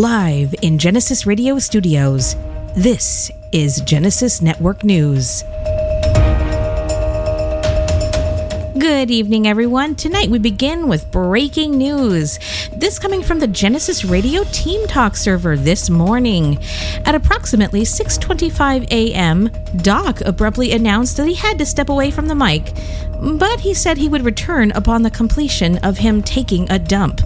Live in Genesis Radio Studios, this is Genesis Network News. Good evening, everyone. Tonight we begin with breaking news. This coming from the Genesis Radio Team Talk server this morning. At approximately 6:25 a.m., Doc abruptly announced that he had to step away from the mic, but he said he would return upon the completion of him taking a dump.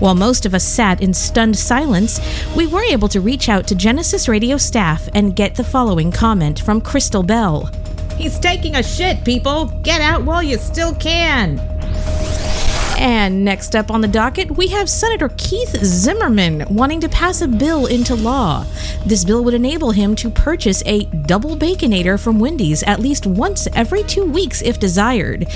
While most of us sat in stunned silence, we were able to reach out to Genesis Radio staff and get the following comment from Crystal Bell. He's taking a shit, people. Get out while you still can. And next up on the docket, we have Senator Keith Zimmerman wanting to pass a bill into law. This bill would enable him to purchase a double baconator from Wendy's at least once every two weeks if desired.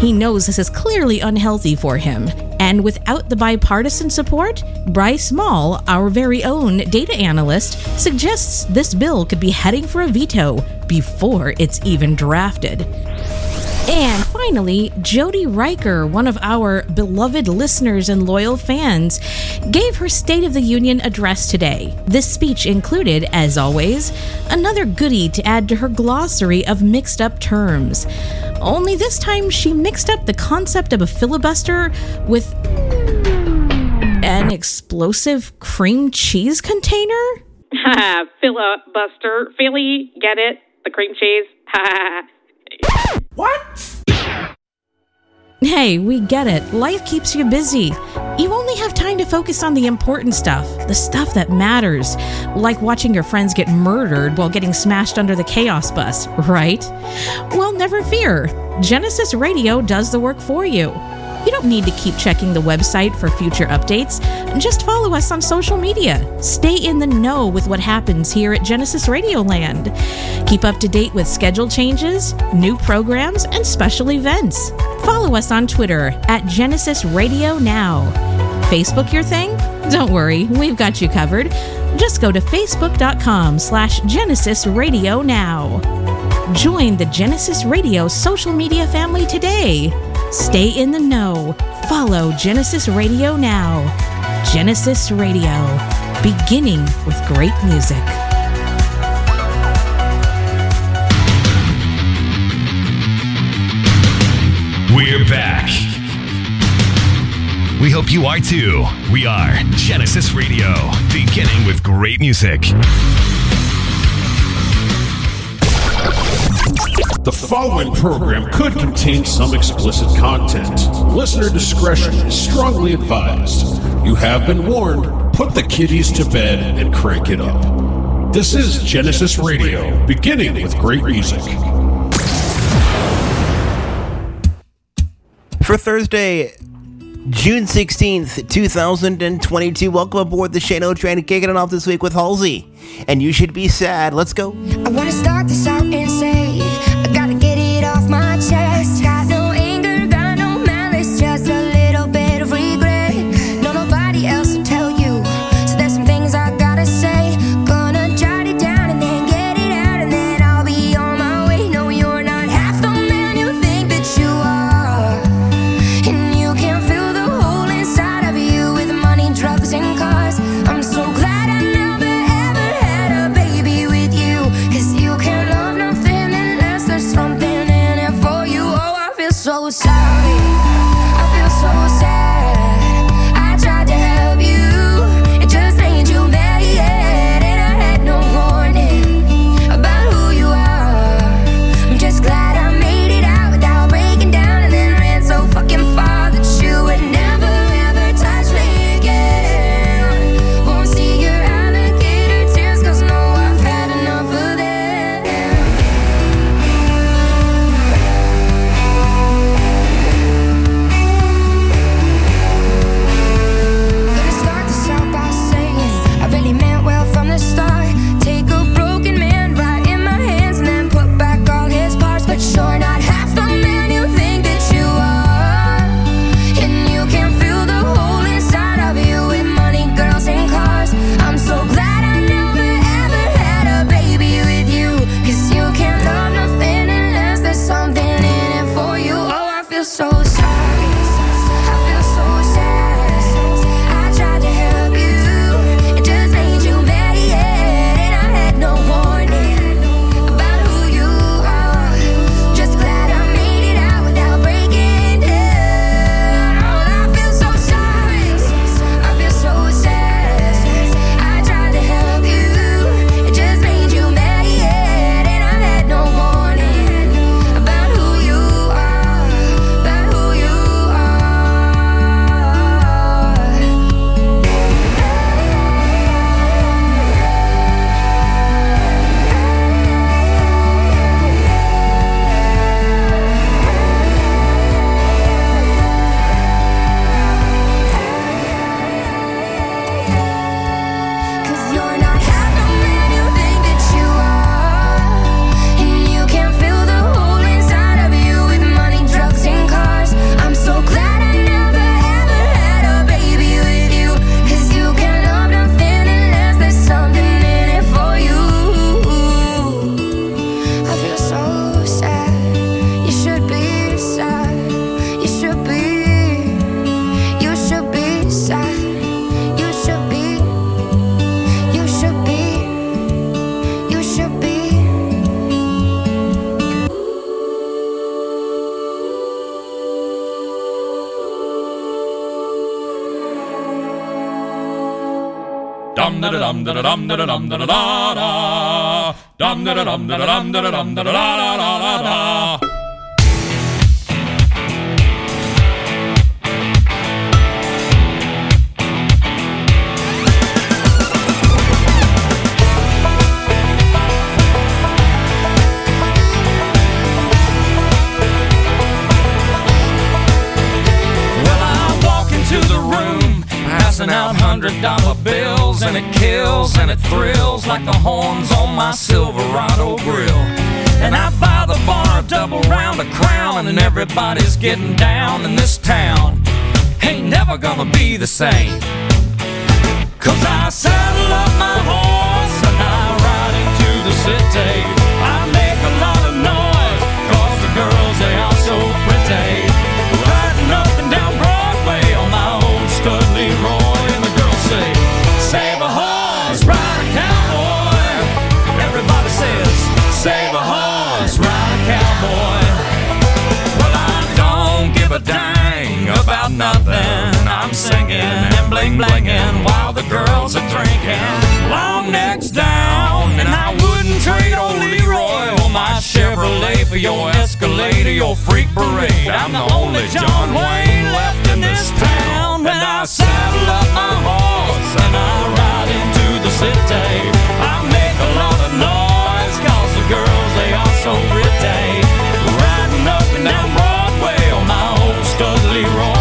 He knows this is clearly unhealthy for him. And without the bipartisan support, Bryce Mall, our very own data analyst, suggests this bill could be heading for a veto before it's even drafted. And finally, Jody Riker, one of our beloved listeners and loyal fans, gave her State of the Union address today. This speech included, as always, another goodie to add to her glossary of mixed up terms. Only this time she mixed up the concept of a filibuster with an explosive cream cheese container? Filibuster. Philly, get it? The cream cheese? Ha ha. What? Hey, we get it. Life keeps you busy. You only have time to focus on the important stuff, the stuff that matters, like watching your friends get murdered while getting smashed under the chaos bus, right? Well, never fear. Genesis Radio does the work for you. You don't need to keep checking the website for future updates. Just follow us on social media. Stay in the know with what happens here at Genesis Radio Land. Keep up to date with schedule changes, new programs, and special events. Follow us on Twitter at Genesis Radio Now. Facebook your thing? Don't worry, we've got you covered. Just go to facebook.com slash Genesis Radio Now. Join the Genesis Radio social media family today. Stay in the know. Follow Genesis Radio now. Genesis Radio, beginning with great music. We're back. We hope you are too. We are Genesis Radio, beginning with great music. The following program could contain some explicit content. Listener discretion is strongly advised. You have been warned. Put the kiddies to bed and crank it up. This is Genesis Radio, beginning with great music. For Thursday, June 16th, 2022, welcome aboard the Shane O train, and kicking it off this week with Halsey. And you should be sad. Let's go. I wanna start this out dum da dum da dum da dum da da da dum da dum da dum da dum da da da da da I walk into the room, passing out hundred dollar bills, and it kills and it thrills like the horns on my Silverado grill. And I buy the bar a double round of crown, and everybody's getting down in this town. Ain't never gonna be the same. Cause I saddle up my horse and I ride into the city. Bling blinging while the girls are drinking. Long necks down, and I wouldn't trade old Leroy or my Chevrolet for your Escalade or your freak parade. I'm the only John Wayne left in this town, and I saddle up my horse and I ride into the city. I make a lot of noise 'cause the girls they are so pretty. Riding up and down Broadway on my old stud Leroy,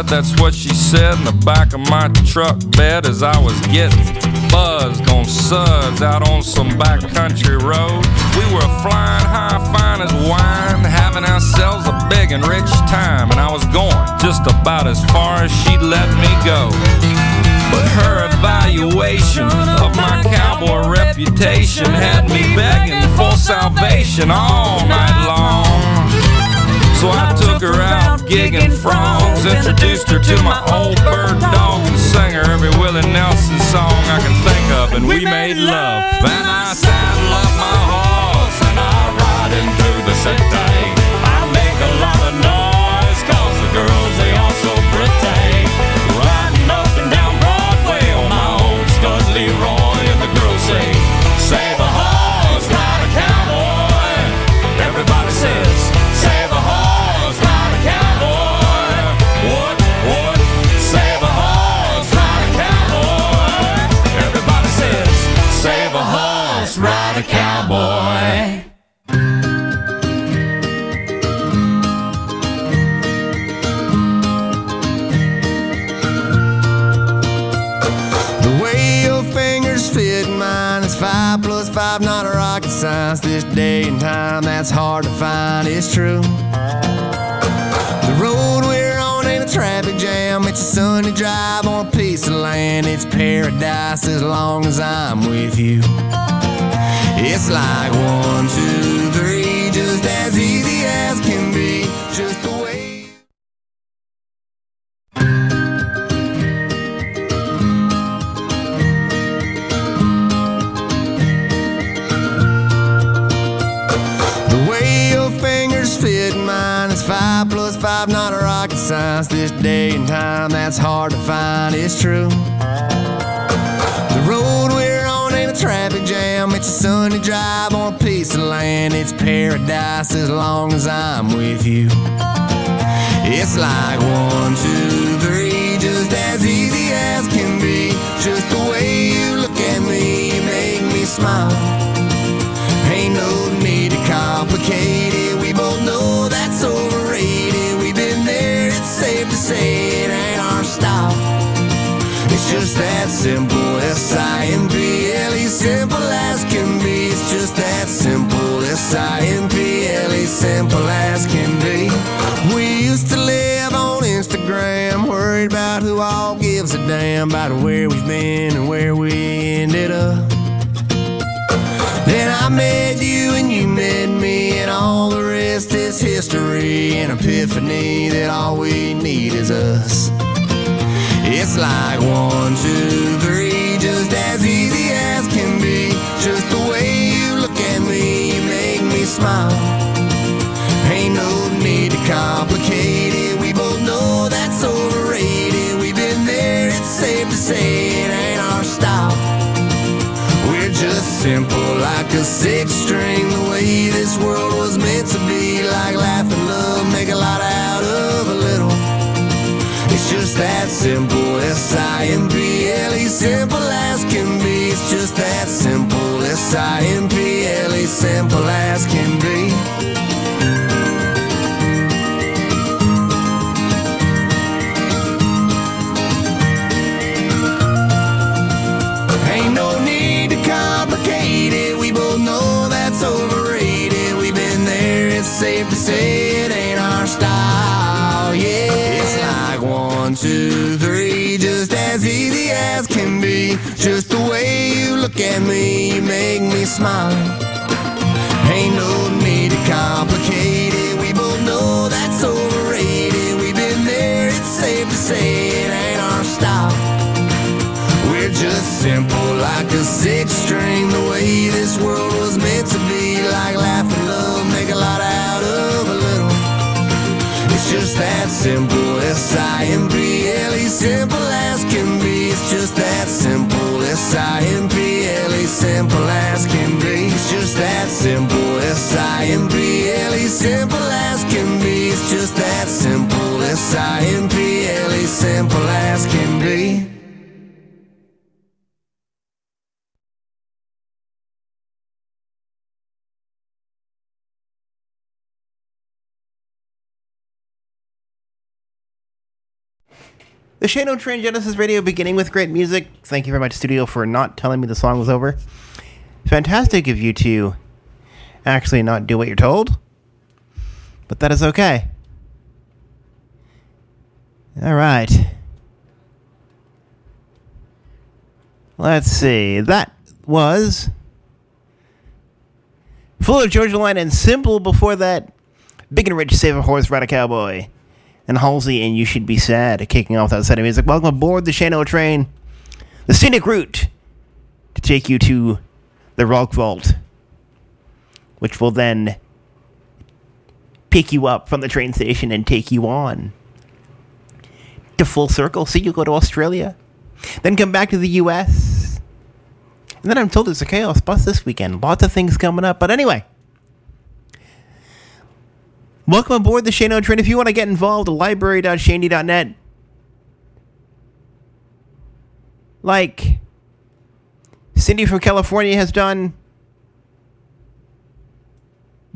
thoroughbred, that's what she said in the back of my truck bed as I was getting buzzed on suds out on some backcountry road. We were flying high, fine as wine, having ourselves a big and rich time, and I was going just about as far as she'd let me go. But her evaluation of my cowboy reputation had me begging for salvation all night long. So I took her out gigging frogs, introduced her to my old bird dog, and sang her every Willie Nelson song I can think of, and we made love. Then I saddle up my horse and I ride into the city. I make a lot of noise cowboy." The way your fingers fit mine is five plus five, not a rocket science. This day and time, that's hard to find. It's true. The road we're on ain't a traffic jam. It's a sunny drive on a piece of land. It's paradise as long as I'm with you. It's like one, two, like one, two, three, just as easy as can be. Just the way you look at me, make me smile. Ain't no need to complicate it. We both know that's overrated. We've been there, it's safe to say down about where we've been and where we ended up. Then I met you and you met me, and all the rest is history. and epiphany that all we need is us. It's like one, two. Say it ain't our style. We're just simple like a six string. The way this world was meant to be. Like laugh and love, make a lot out of a little. It's just that simple. S-I-M-P-L-E, simple as can be. It's just that simple. S-I-M-P-L-E, simple as can be. Just the way you look at me, you make me smile. Ain't no need to complicate it. We both know that's overrated. We've been there. It's safe to say it ain't our style. We're just simple like a six string. The way this world was meant to be. Like laugh and love, make a lot out of a little. It's just that simple. S-I-M-P-L-E, simple as can be. Just that simple. As can be. It's just that simple. S-I-M-P-L-E, simple The Shane O Train Genesis Radio beginning with great music. Thank you very much, studio, for not telling me the song was over. Fantastic of you to actually not do what you're told. But that is okay. All right. Let's see. That was Florida Georgia Line and Simple before that. Big and Rich, Save a Horse, Ride a Cowboy and Halsey and You Should Be Sad, kicking off that set of music. Welcome aboard the Shane O train, the scenic route to take you to the Rock Vault, which will then pick you up from the train station and take you on to full circle. See, you go to Australia, then come back to the U.S. And then I'm told it's a chaos bus this weekend. Lots of things coming up. But anyway, Welcome aboard the Shane O train. If you want to get involved, library.shandy.net. Like Cindy from California has done,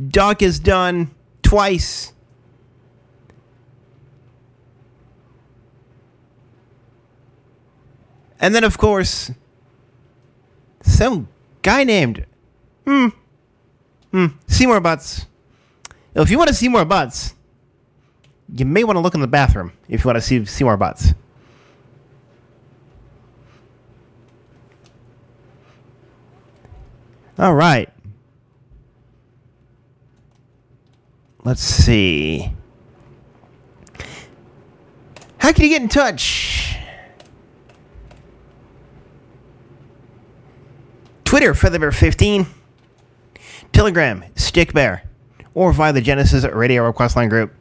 Doc has done twice. And then, of course, some guy named, hmm, hmm, Seymour Butts. If you want to see more butts, you may want to look in the bathroom if you want to see, see more butts. All right. Let's see. How can you get in touch? Twitter, Featherbear15. Telegram, Stickbear or via the Genesis Radio request line group.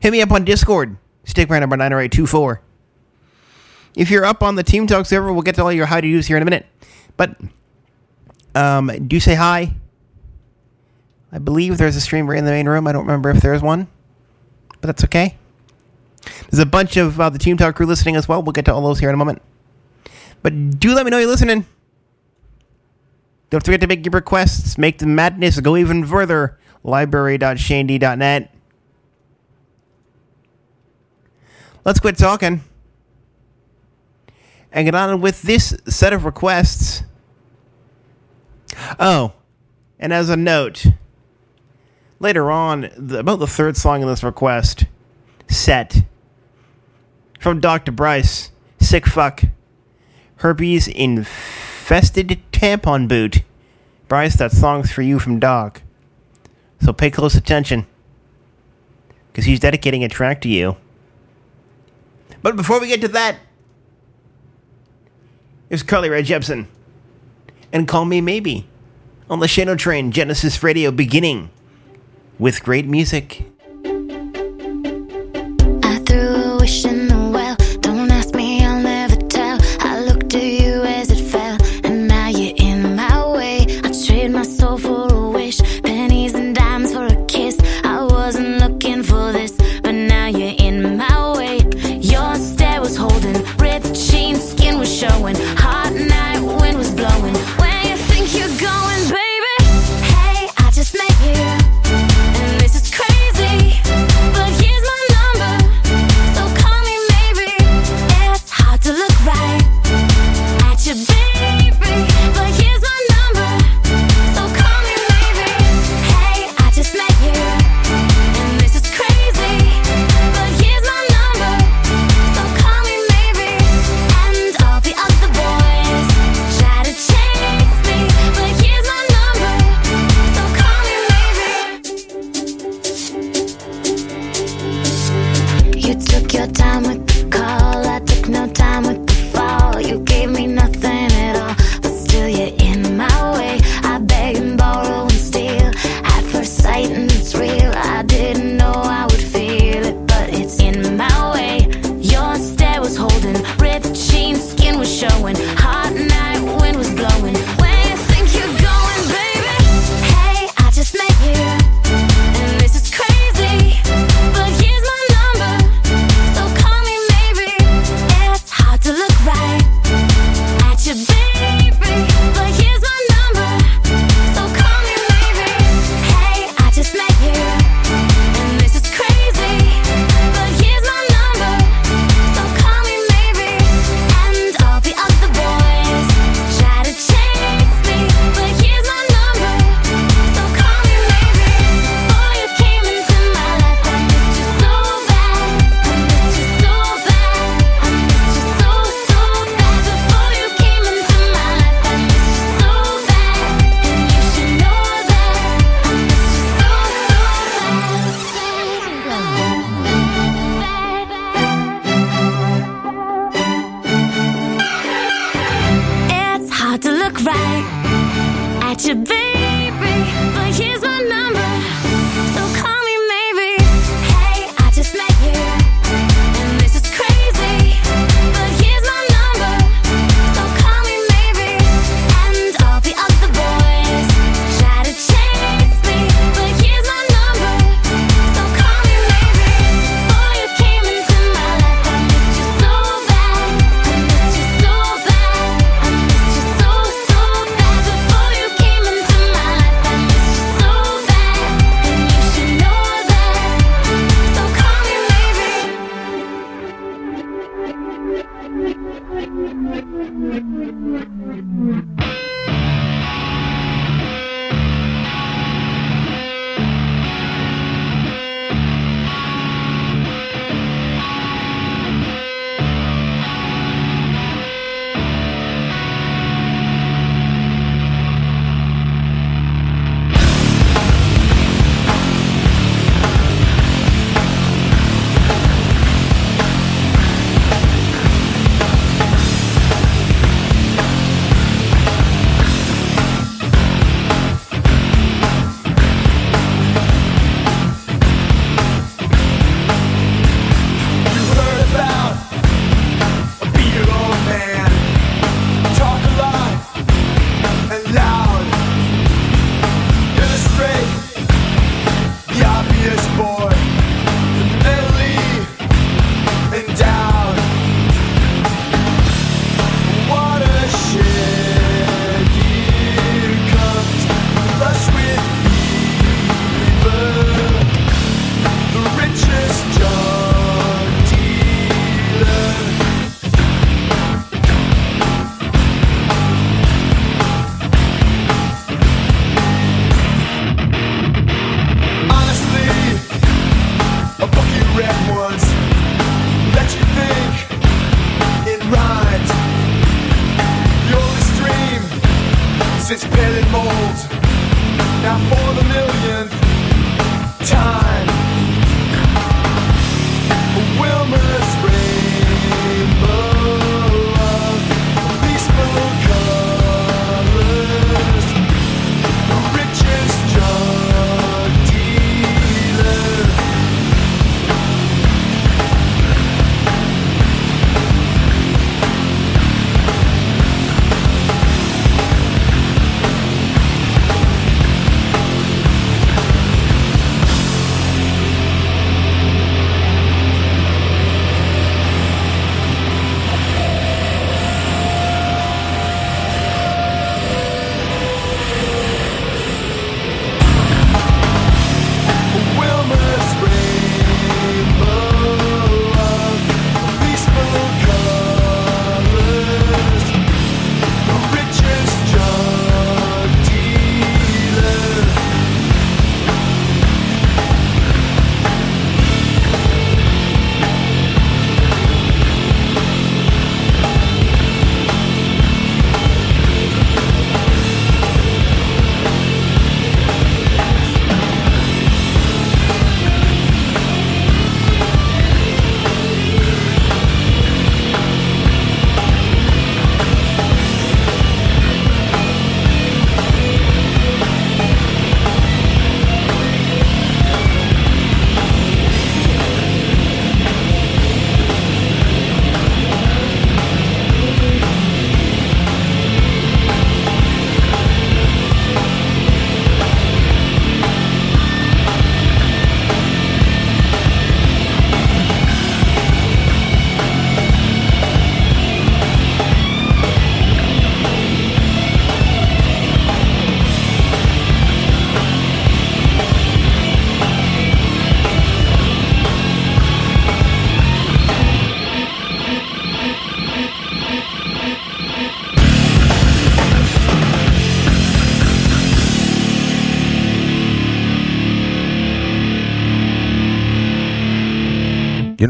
Hit me up on Discord, stickman number 90824. If you're up on the Team Talk server, we'll get to all your how to use here in a minute. But um, do say hi. I believe there's a streamer in the main room. I don't remember if there's one, but that's okay. There's a bunch of uh, the Team Talk crew listening as well. We'll get to all those here in a moment. But do let me know you're listening. Don't forget to make your requests. Make the madness go even further. Library.shandy.net. Let's quit talking and get on with this set of requests. Oh, and as a note, later on, the, about the third song in this request set from Dr. Bryce, Sick Fuck, Herpes in infested tampon boot. Bryce, that song's for you from Dog. So pay close attention, because he's dedicating a track to you. But before we get to that, it's Carly Rae Jepsen. And Call Me Maybe on the Shane O Train Genesis Radio beginning with great music.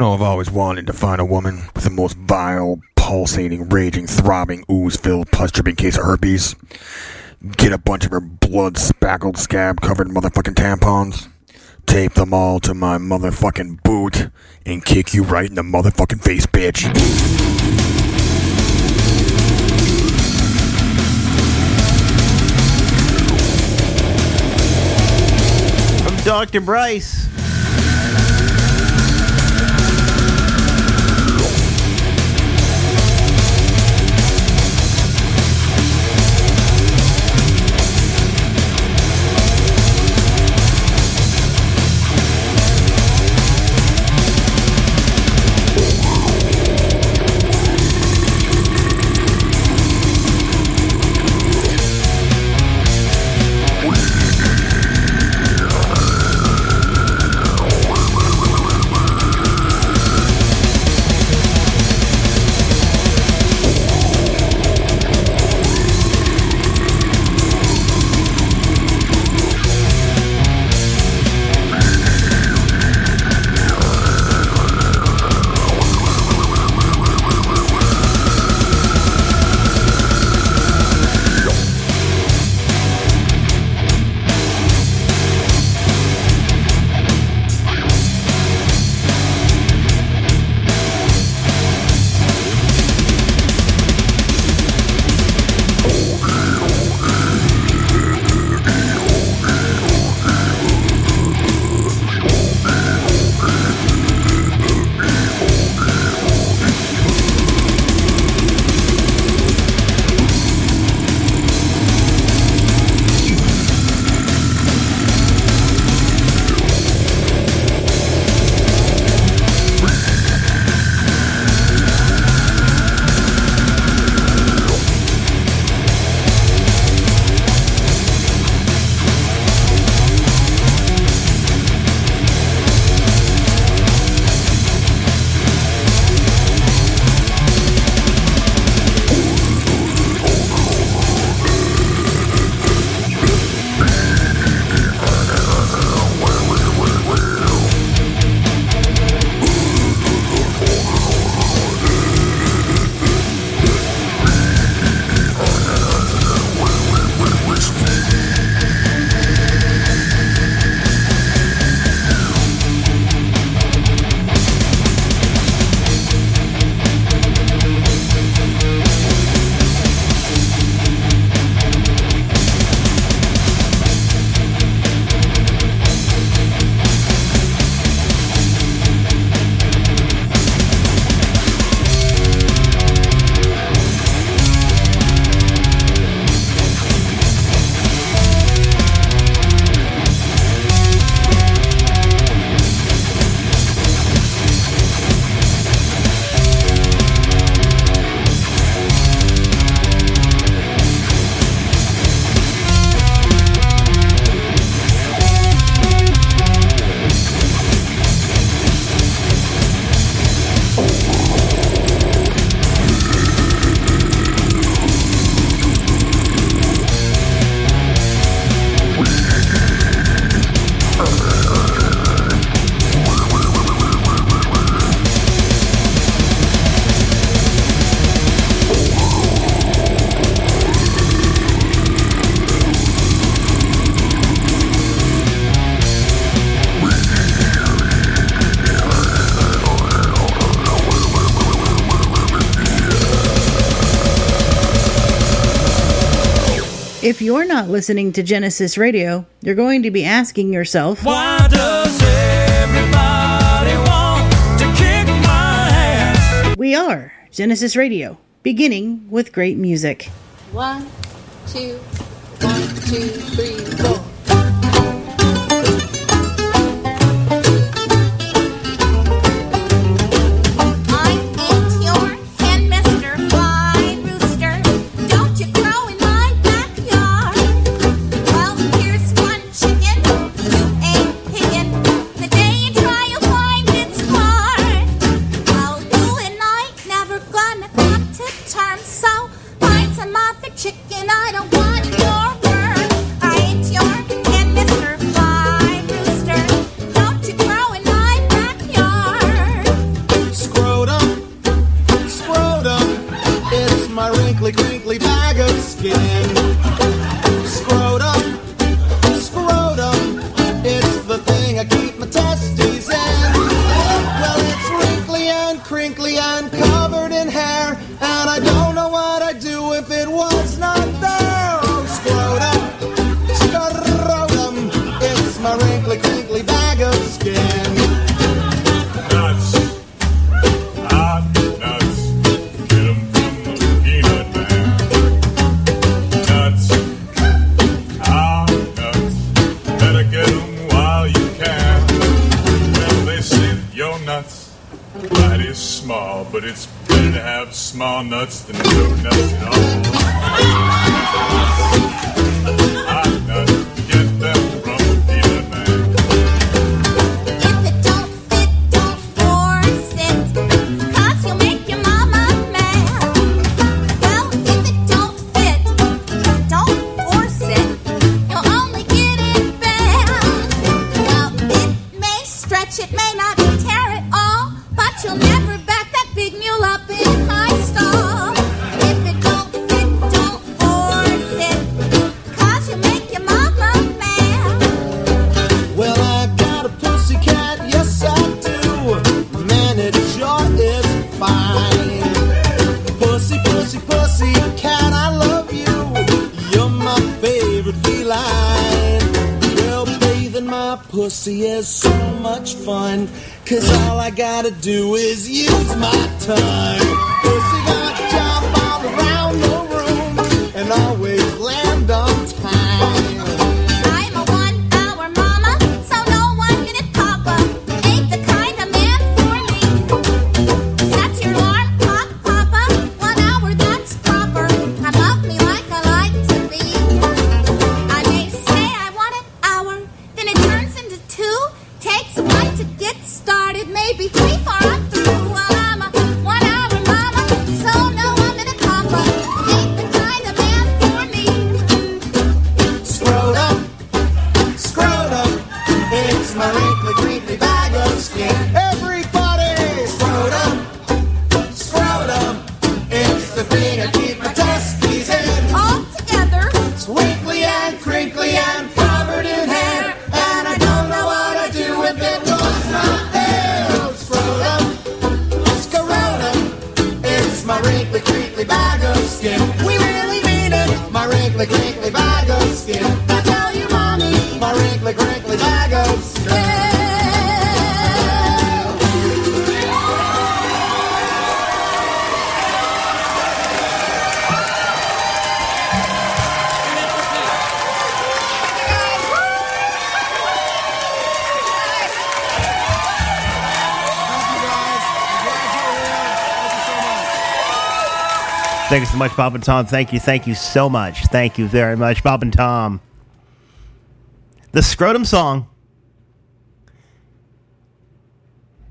Know, I've always wanted to find a woman with the most vile, pulsating, raging, throbbing, ooze-filled, pus-dripping case of herpes. Get a bunch of her blood-spackled, scab-covered motherfucking tampons, tape them all to my motherfucking boot, and kick you right in the motherfucking face, bitch. Dr. Bryce. not listening to Genesis Radio, you're going to be asking yourself, Why does everybody want to kick my ass? We are Genesis Radio, beginning with great music. One, two, one, two, three, four. much, Bob and Tom. Thank you. Thank you so much. Thank you very much, Bob and Tom. The Scrotum Song.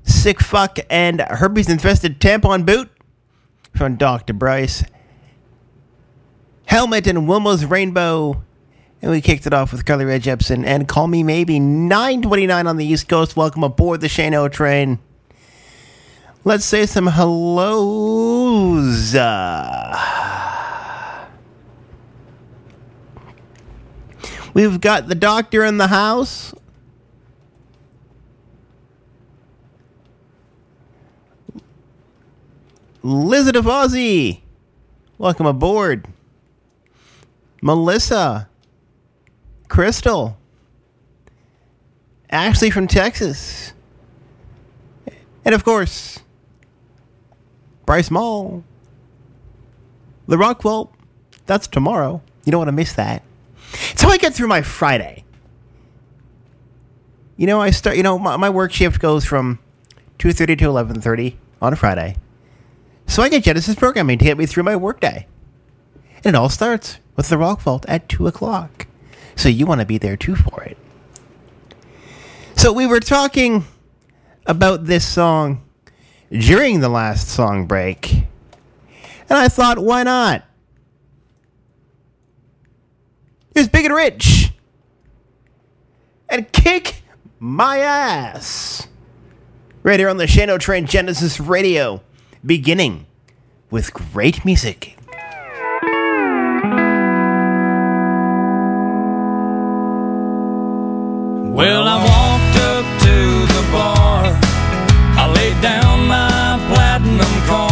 Sick Fuck and Herpes Infested Tampon Boot from Dr. Bryce. Helmet and Wilma's Rainbow. And we kicked it off with Carly Rae Jepsen and Call Me Maybe 929 on the East Coast. Welcome aboard the Shane O train. Let's say some hellos. We've got the doctor in the house. Lizard of Ozzy, welcome aboard. Melissa, Crystal, Ashley from Texas, and of course, Bryce Mall, The Rock Vault. That's tomorrow. You don't want to miss that. How I get through my Friday. You know, I start. You know, my, my work shift goes from two thirty to eleven thirty on a Friday, so I get Genesis programming to get me through my workday. And it all starts with the Rock Vault at two o'clock, so you want to be there too for it. So we were talking about this song during the last song break, and I thought, why not? Here's Big and Rich. And kick my ass. Right here on the Shane O Train Genesis Radio. Beginning with great music. Well, I walked up to the bar. I laid down my platinum card.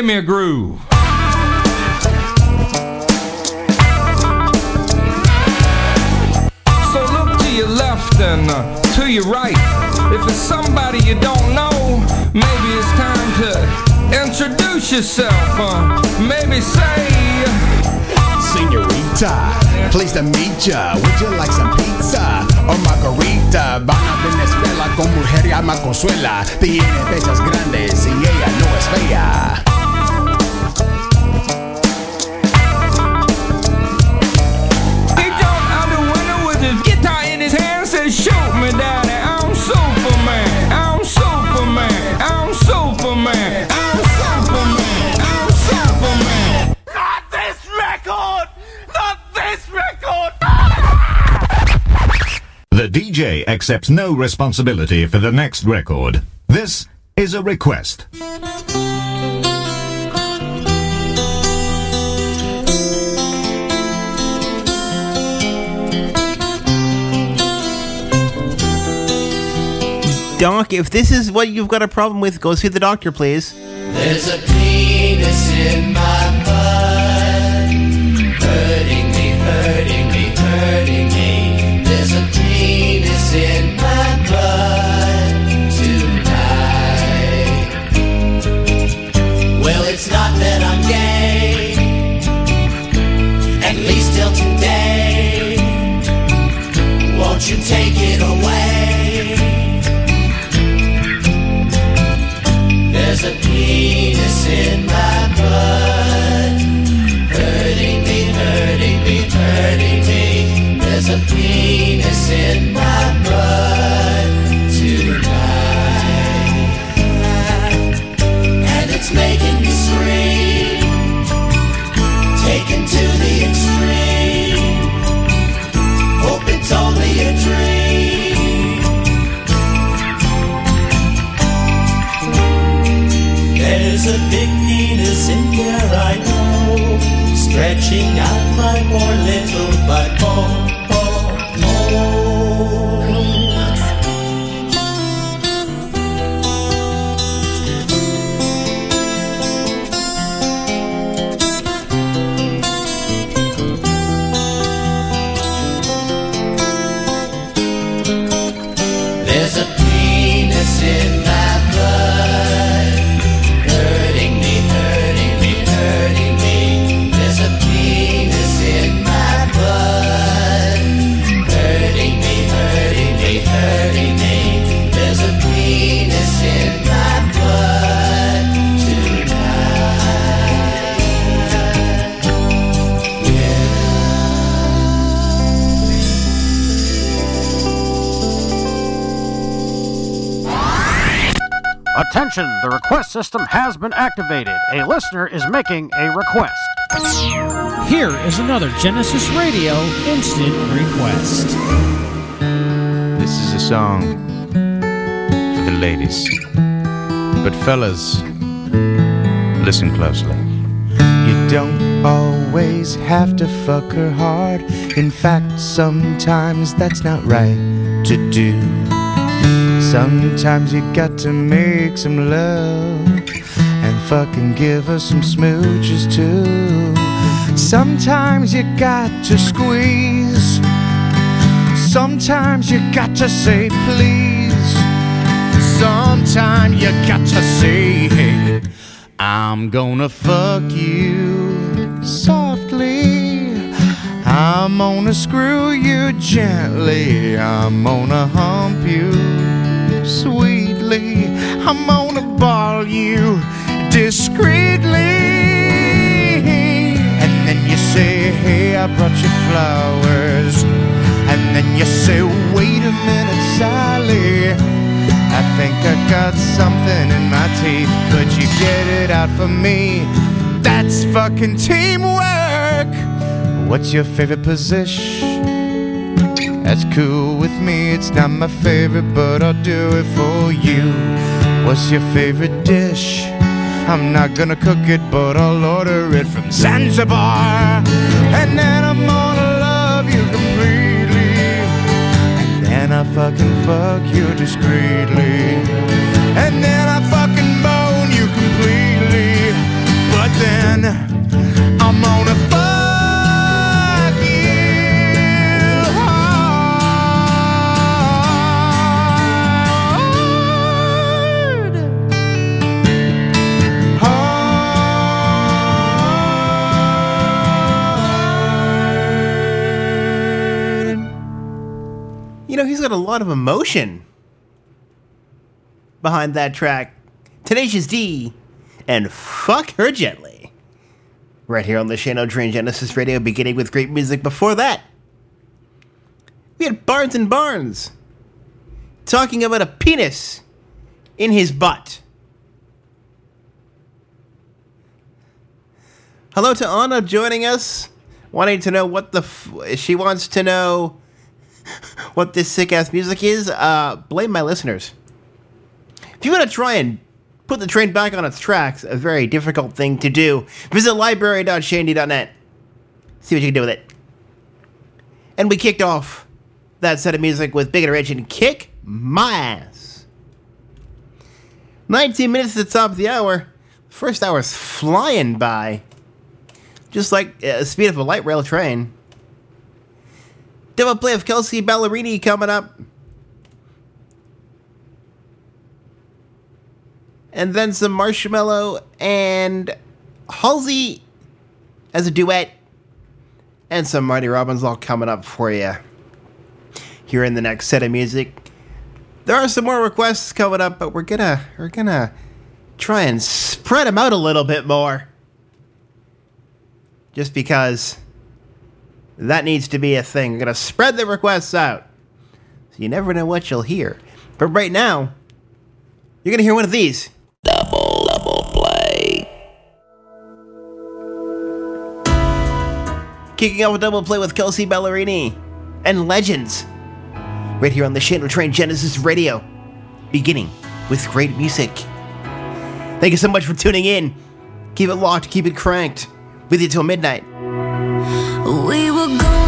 Give me a groove. So look to your left and uh, to your right. If it's somebody you don't know, maybe it's time to introduce yourself. Uh, maybe say, Senorita, pleased to meet ya. Would you like some pizza or margarita? Van a Venezuela con mujer llama Consuela. Tiene pechas grandes y ella no es fea. Accepts no responsibility for the next record. This is a request. Doc, if this is what you've got a problem with, go see the doctor, please. There's a penis in my you take it away? There's a penis in my butt, hurting me, hurting me, hurting me. There's a penis in my system has been activated. A listener is making a request. Here is another Genesis Radio instant request. This is a song for the ladies. But fellas, listen closely. You don't always have to fuck her hard. In fact, sometimes that's not right to do. Sometimes you got to make some love and fucking give her some smooches too. Sometimes you got to squeeze. Sometimes you got to say please. Sometimes you got to say, hey, I'm gonna fuck you softly. I'm gonna screw you gently. I'm gonna hump you sweetly. I'm gonna ball you discreetly. And then you say, Hey, I brought you flowers. And then you say, Wait a minute, Sally. I think I got something in my teeth. Could you get it out for me? That's fucking teamwork. What's your favorite position? That's cool with me. It's not my favorite, but I'll do it for you. What's your favorite dish? I'm not gonna cook it, but I'll order it from Zanzibar. And then I'm gonna love you completely. And then I fucking fuck you discreetly. And then got a lot of emotion behind that track. Tenacious D and Fuck Her Gently. Right here on the Shane O Train Genesis Radio, beginning with great music before that. We had Barnes and Barnes talking about a penis in his butt. Hello to Anna joining us, wanting to know what the f- she wants to know what this sick ass music is. Uh, blame my listeners. If you want to try and put the train back on its tracks, a very difficult thing to do, visit library.shandy.net. See what you can do with it. And we kicked off that set of music with Big and Rich and Kick My Ass. 19 minutes to the top of the hour. First hour's flying by. Just like uh, the speed of a light rail train. Double play of Kelsea Ballerini coming up. And then some Marshmello and Halsey as a duet. And some Marty Robbins all coming up for you here in the next set of music. There are some more requests coming up, but we're gonna we're gonna try and spread them out a little bit more. Just because that needs to be a thing. We're gonna spread the requests out. So you never know what you'll hear. But right now, you're gonna hear one of these. Double double play. Kicking off a double play with Kelsea Ballerini and Legends. Right here on the Shane O Train Genesis Radio. Beginning with great music. Thank you so much for tuning in. Keep it locked, keep it cranked. With you till midnight. We were golden,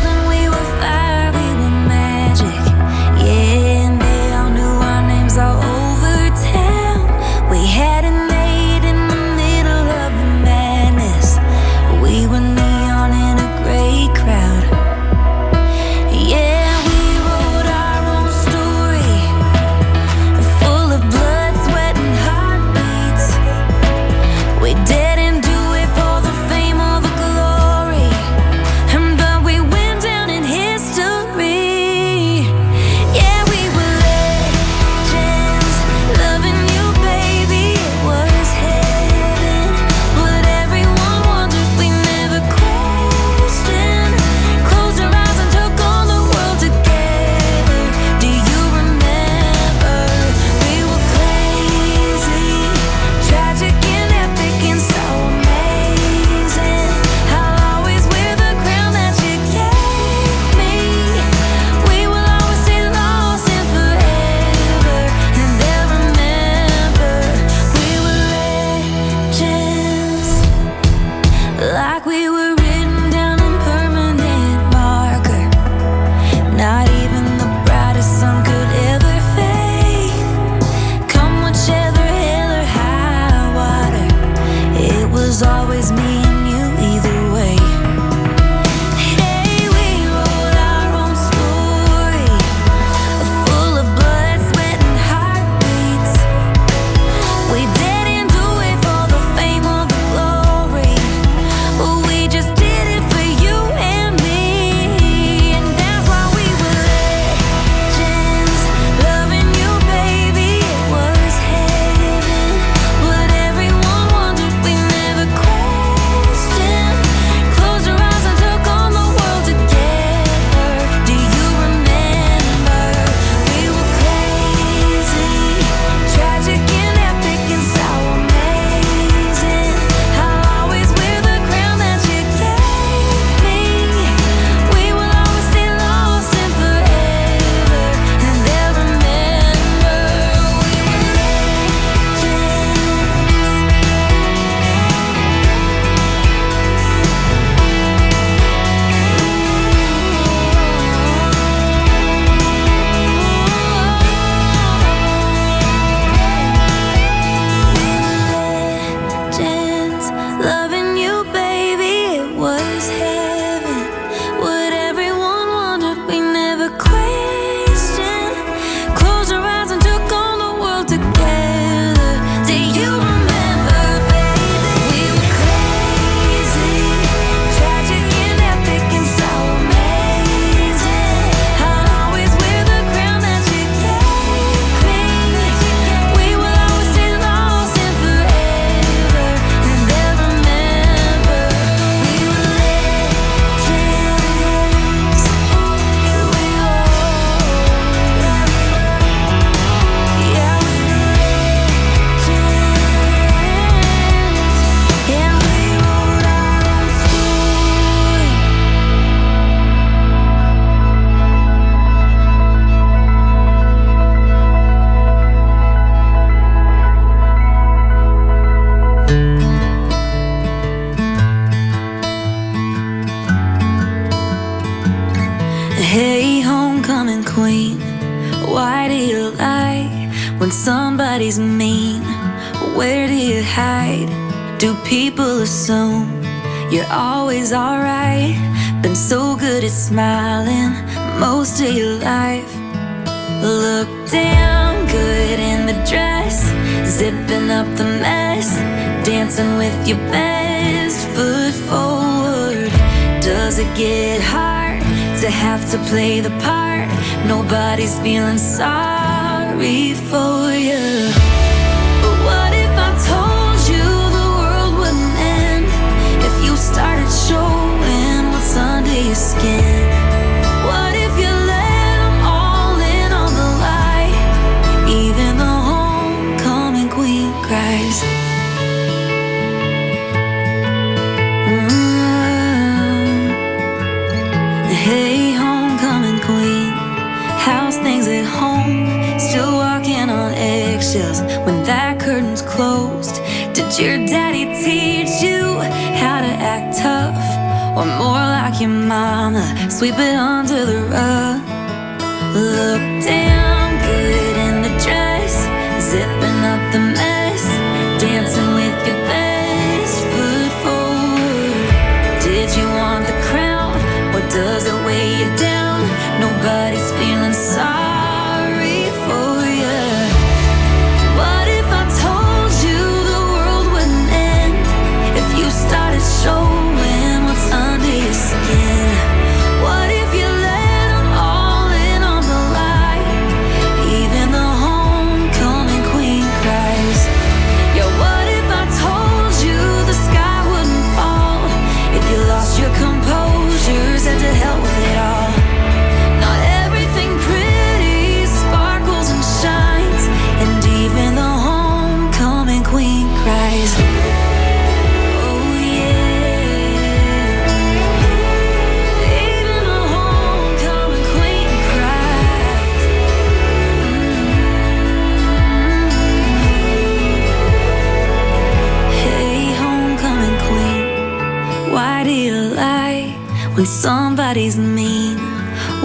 when somebody's mean?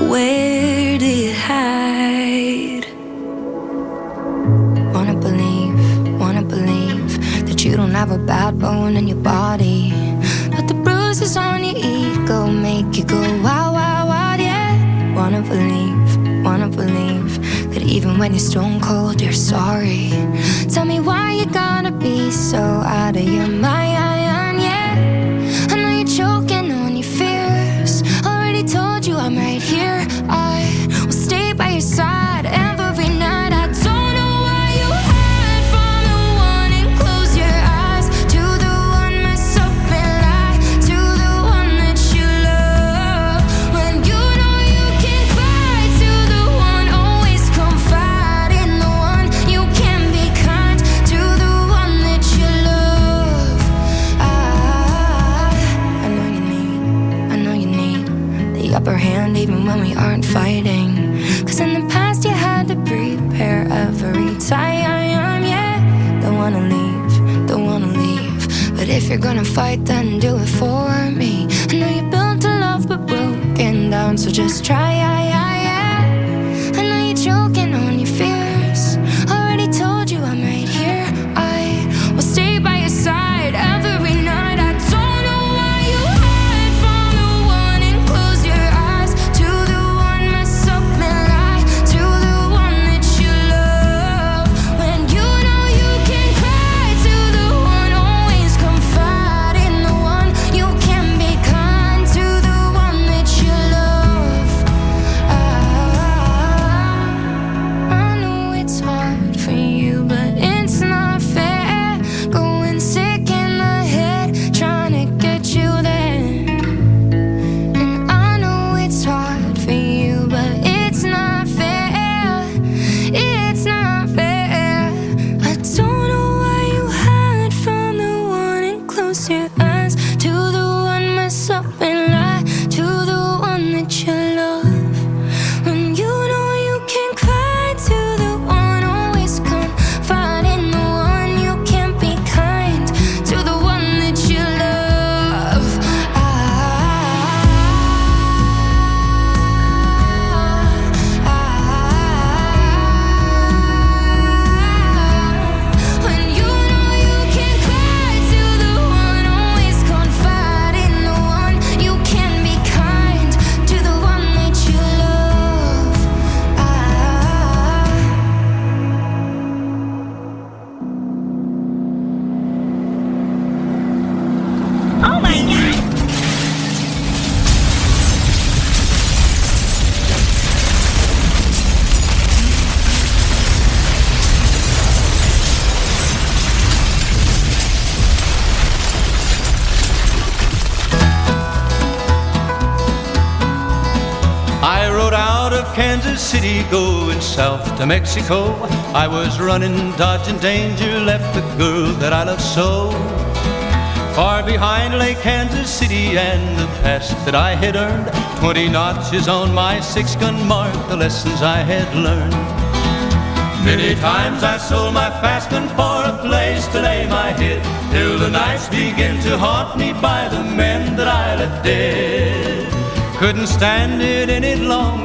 Where did you hide? Wanna believe, wanna believe that you don't have a bad bone in your body, but the bruises on your ego make you go wow, wow, wow, yeah. Wanna believe, wanna believe that even when you're stone cold, you're sorry. Tell me why you gotta be so out of your mind. you're gonna fight, then do it for me. I know you built a love, but broken down, so just try. I, I City going south to Mexico. I was running, dodging danger, left the girl that I loved so. Far behind lay Kansas City and the past that I had earned. Twenty notches on my six gun mark, the lessons I had learned. Many times I sold my fast gun for a place to lay my head, till the nights begin to haunt me by the men that I left dead. Couldn't stand it any longer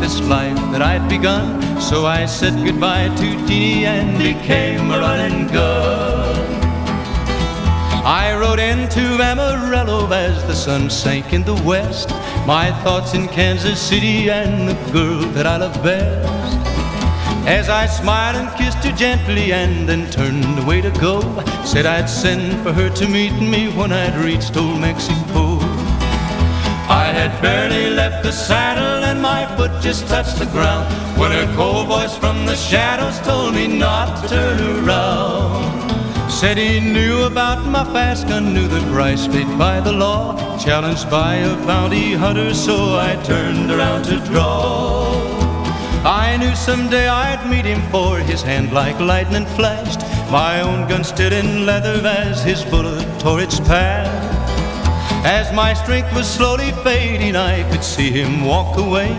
this life that I'd begun, so I said goodbye to Jeannie and became a running gun. I rode into Amarillo as the sun sank in the west. My thoughts in Kansas City and the girl that I love best. As I smiled and kissed her gently and then turned away to go, said I'd send for her to meet me when I'd reached old Mexico. Had barely left the saddle and my foot just touched the ground when a cold voice from the shadows told me not to turn around. Said he knew about my fast gun, knew the price paid by the law. Challenged by a bounty hunter, so I turned around to draw. I knew someday I'd meet him, for his hand like lightning flashed. My own gun stood in leather as his bullet tore its path. As my strength was slowly fading, I could see him walk away.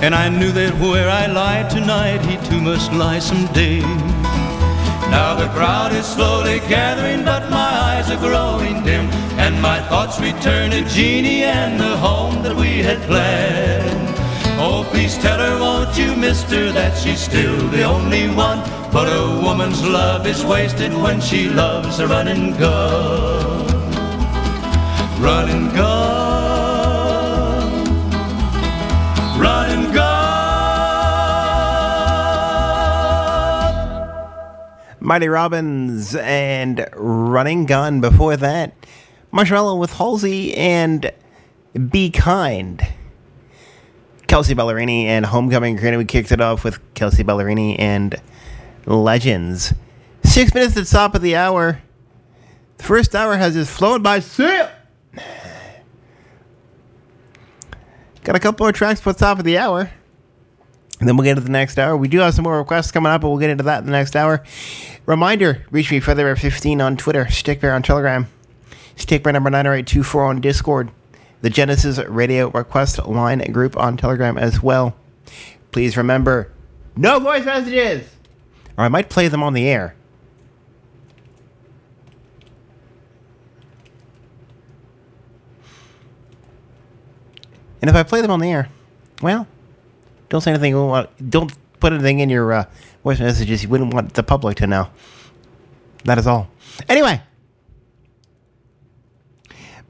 And I knew that where I lie tonight, he too must lie someday. Now the crowd is slowly gathering, but my eyes are growing dim, and my thoughts return to Jeannie and the home that we had planned. Oh, please tell her, won't you, mister, that she's still the only one. But a woman's love is wasted when she loves a running gun. Running gun. Running gun. Marty Robbins and Running Gun. Before that, Marshmello with Halsey and Be Kind. Kelsea Ballerini and Homecoming Granny. We kicked it off with Kelsea Ballerini and Legends. Six minutes at the top of the hour. The first hour has just flown by. Sip! Got a couple more tracks for the top of the hour. And then we'll get to the next hour. We do have some more requests coming up, but we'll get into that in the next hour. Reminder, reach me Featherbear15 on Twitter, Stickbear on Telegram, Stickbear number 90824 on Discord, the Genesis Radio Request Line group on Telegram as well. Please remember, no voice messages! Or I might play them on the air. And if I play them on the air, well, don't say anything. Don't put anything in your uh, voice messages you wouldn't want the public to know. That is all. Anyway,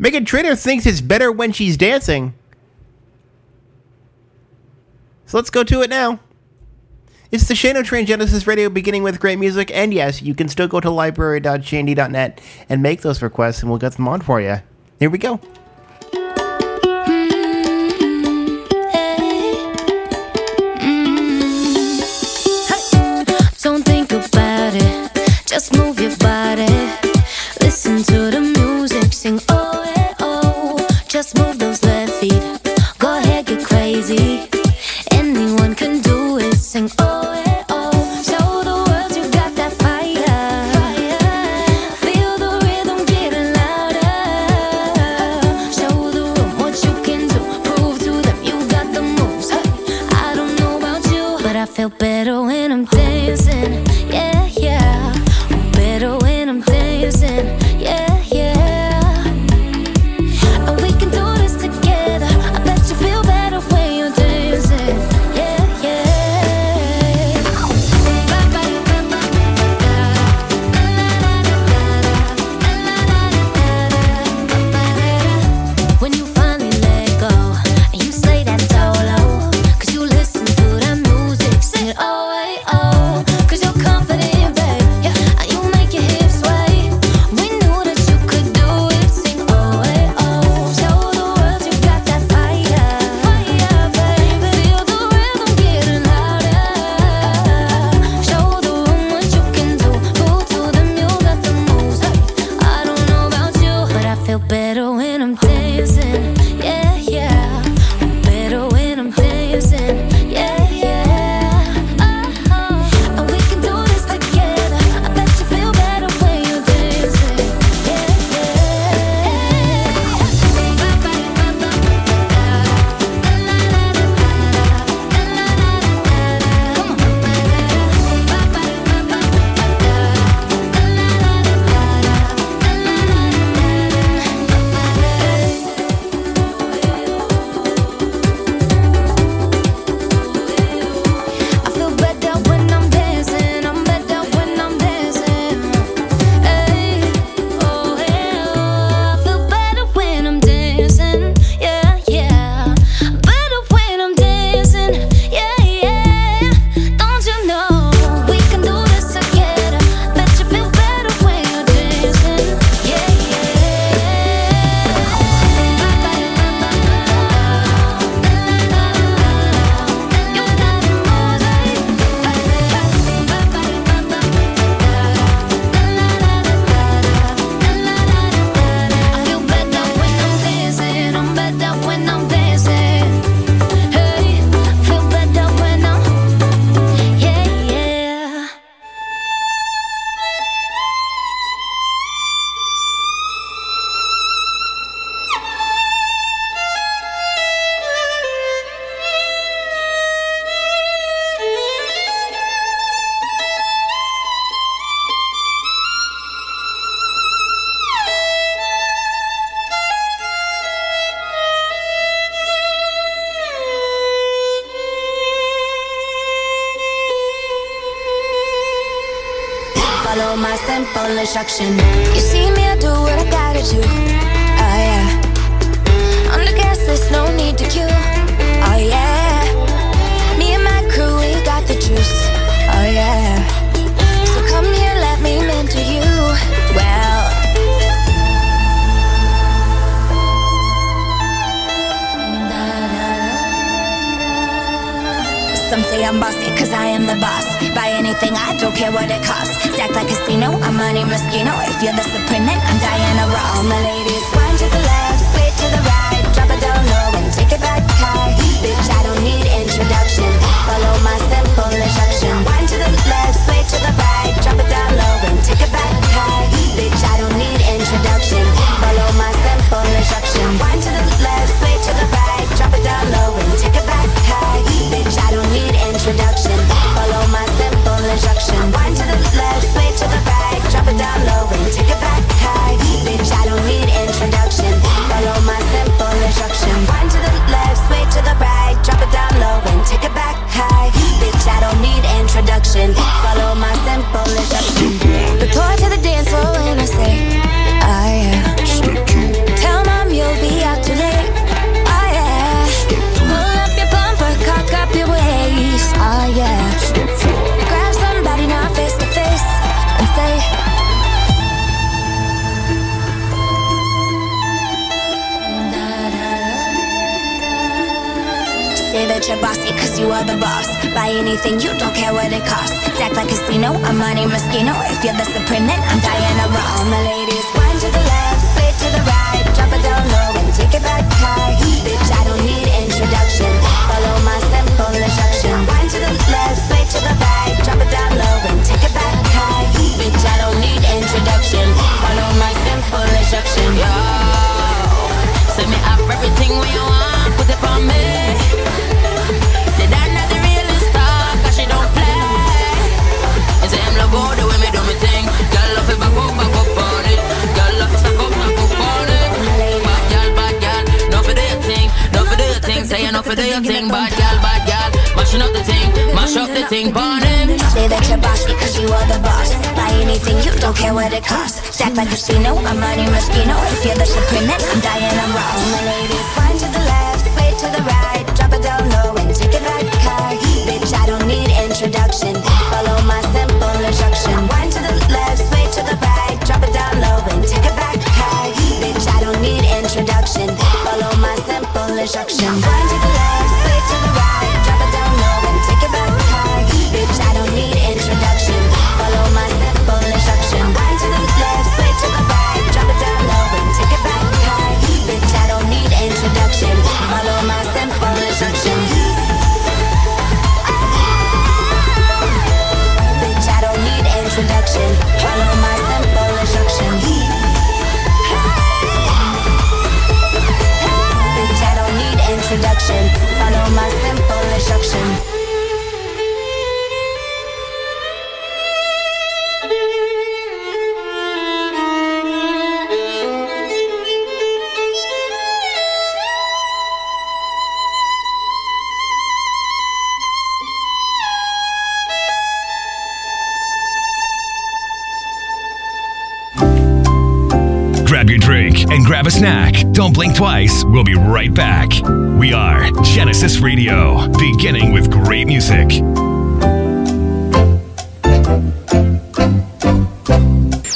Meghan Trainor thinks it's better when she's dancing. So let's go to it now. It's the Shane O Train Genesis Radio beginning with great music, and yes, you can still go to library.shandy.net and make those requests, and we'll get them on for you. Here we go. Don't think about it, just move your body. Listen to the music, sing oh eh, oh. Just move those left feet, go ahead get crazy. Simple anything, you don't care what it costs. Act like casino, I'm Money Moschino. If you're the supreme, then I'm Diana Ross. All my ladies, wind to the left, sway to the right, drop it down low and take it back high. Bitch, I don't need introduction. Follow my simple instruction. Wind to the left, sway to the right, drop it down low and take it back high. Bitch, I don't need introduction. Follow my simple instruction. Yo, Say me have everything bad girl, bad girl, mashing up the thing, mash up the thing, him. Say that you're bossy cause you are the boss. Buy anything, you don't care what it costs. Act like casino, I'm Money Moschino. If you're the supreme, then I'm Diana Ross. All my ladies, wind to the left, sway to the right, drop it down low and take it back high. Bitch, I don't need introduction. Follow my simple instruction. Wind to the left, sway to the right, drop it down low and take it back high. Bitch, I don't need introduction. Follow my simple instruction. Wind to the left, Follow my simple instruction. Grab your drink and grab a snack. Don't blink twice. We'll be right back. We are Genesis Radio, beginning with great music.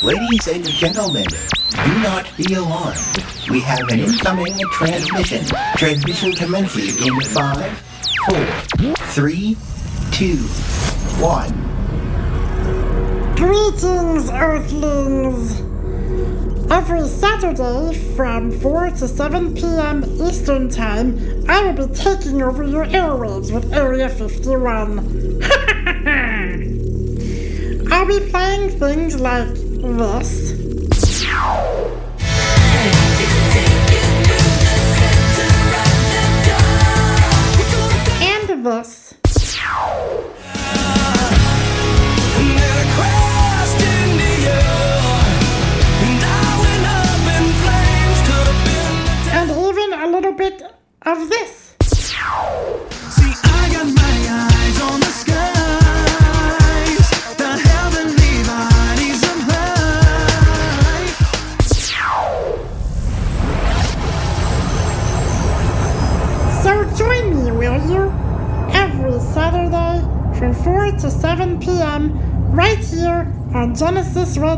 Ladies and gentlemen, do not be alarmed. We have an incoming transmission. Transmission commences in five, four, three, two, one. Greetings, Earthlings! Every Saturday from 4 to 7 p.m. Eastern Time, I will be taking over your airwaves with Area 51. I'll be playing things like this.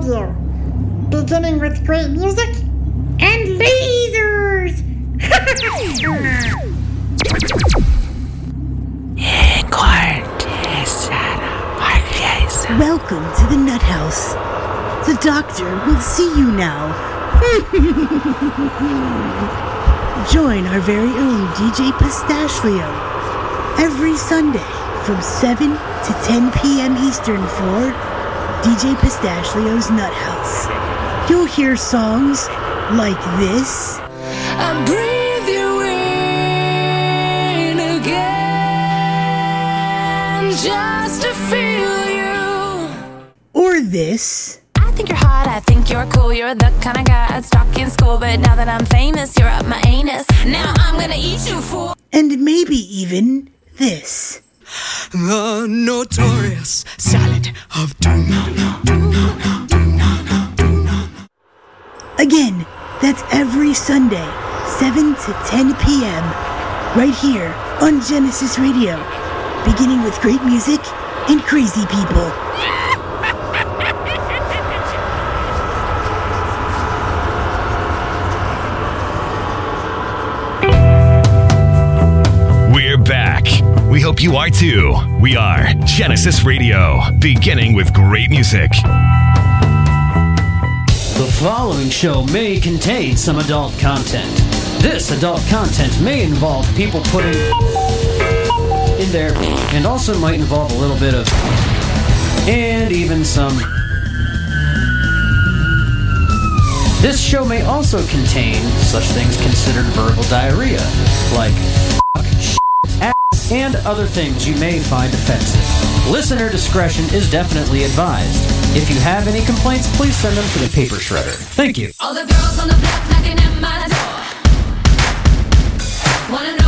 Genesis Beginning with great music and lasers! Welcome to the Nut House. The doctor will see you now. Join our very own DJ Pistachio every Sunday from 7 to 10 p.m. Eastern for DJ Pistachio's Nut House. You'll hear songs like this. I breathe you in again just to feel you. Or this. I think you're hot, I think you're cool. You're the kind of guy I'd stalk in school. But now that I'm famous, you're up my anus. Now I'm gonna eat you, fool. And maybe even this. The notorious right here on Genesis Radio, beginning with great music and crazy people. We're back. We hope you are too. We are Genesis Radio, beginning with great music. The following show may contain some adult content. This adult content may involve people putting in there and also might involve a little bit of and even some This show may also contain such things considered verbal diarrhea, like fuck, shit, ass, and other things you may find offensive. Listener discretion is definitely advised. If you have any complaints, please send them to the paper shredder. Thank you. All the girls on the block knocking at my door. Wanna know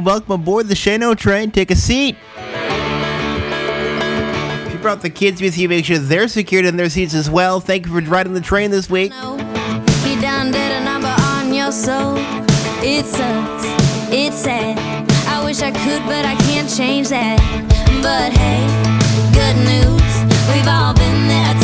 welcome aboard the Shane O train. Take a seat. If you brought the kids with you, make sure they're secured in their seats as well. Thank you for riding the train this week. A number on your soul. It sucks. It's sad. I wish I could, but I can't change that. But hey, good news. We've all been there.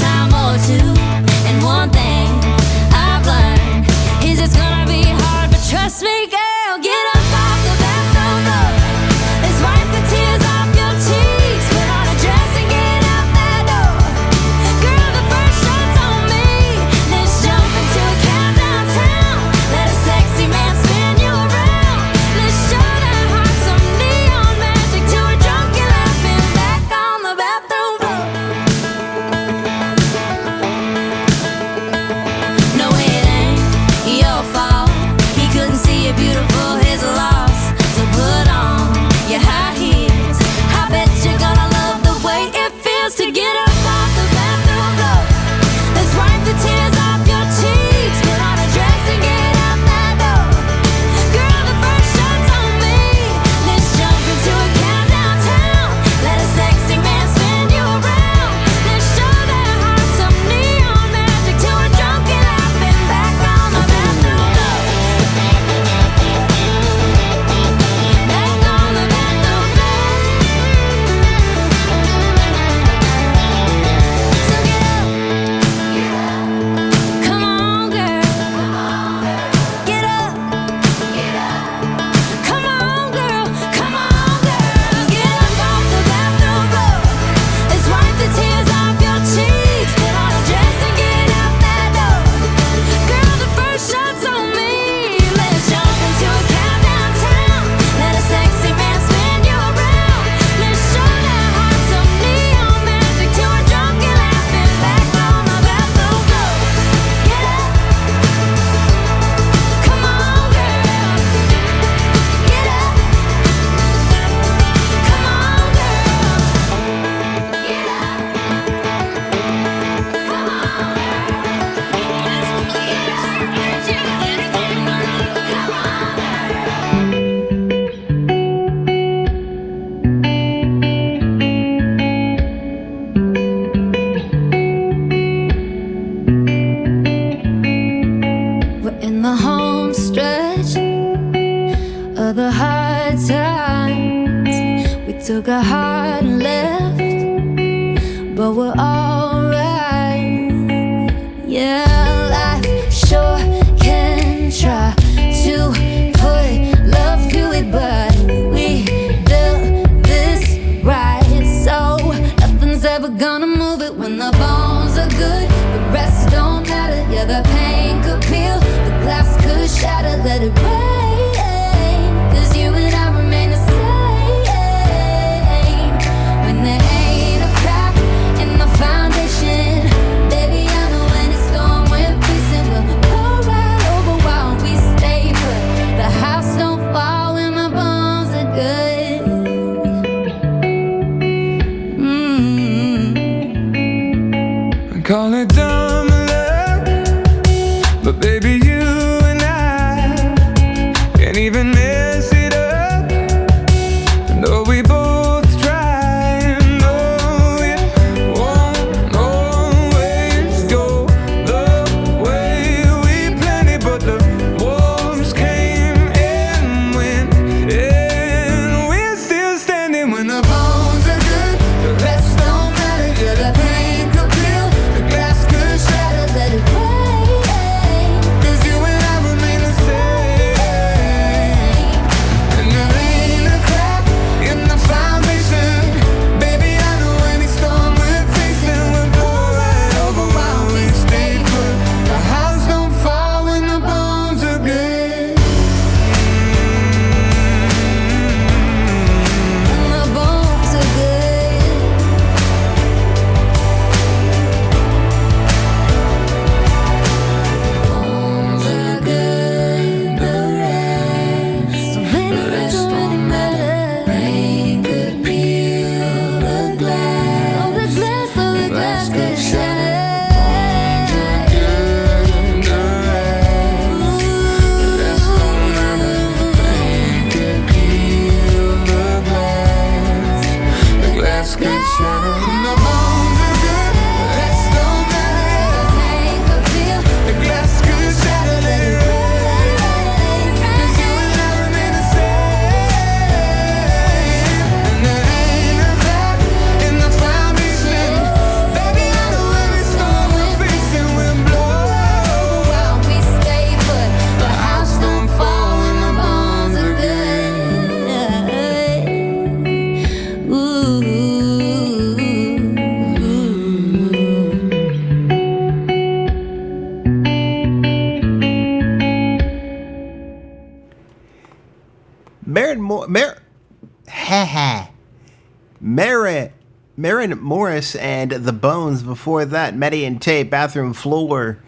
And the Bones. Before that, Maddie and Tae, Bathroom Floor,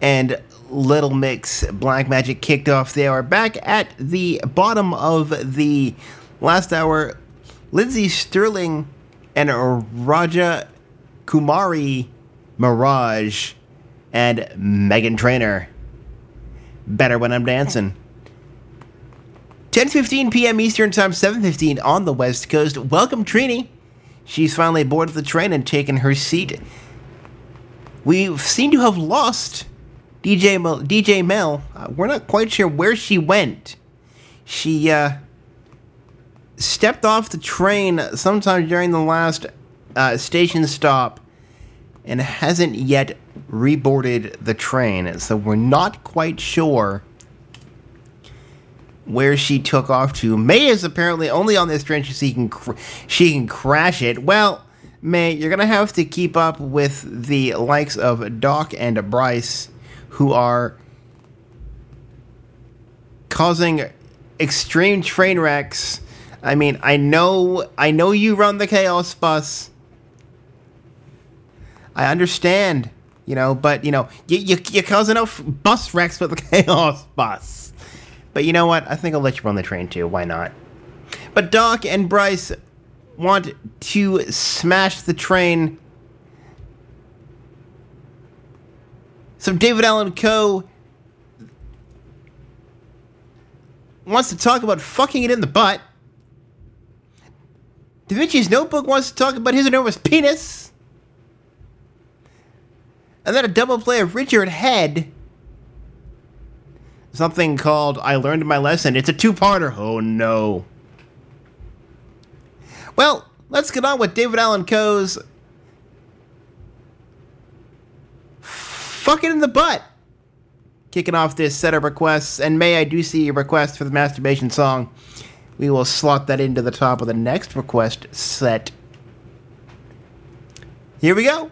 and Little Mix, Black Magic kicked off the hour. Back at the bottom of the last hour, Lindsey Stirling and Raja Kumari Mirage and Meghan Trainor. Better when I'm dancing. 10:15 p.m. Eastern Time, 7:15 on the West Coast. Welcome, Trini. She's finally aboard the train and taken her seat. We seem to have lost DJ Mel. DJ Mel. Uh, we're not quite sure where she went. She uh, stepped off the train sometime during the last uh, station stop and hasn't yet reboarded the train. So we're not quite sure where she took off to. May is apparently only on this train so she can cr- she can crash it. Well, May, you're gonna have to keep up with the likes of Doc and Bryce, who are causing extreme train wrecks. I mean, I know, I know you run the chaos bus. I understand, you know, but you know, you you, you cause enough bus wrecks with the chaos bus. But you know what? I think I'll let you run the train too. Why not? But Doc and Bryce want to smash the train. So David Allan Coe wants to talk about fucking it in the butt. Da Vinci's Notebook wants to talk about his enormous penis. And then a double play of Richard Head. Something called I Learned My Lesson. It's a two parter. Oh no. Well, let's get on with David Allan Coe's Fucking in the Butt. Kicking off this set of requests. And may I do see a request for the masturbation song. We will slot that into the top of the next request set. Here we go.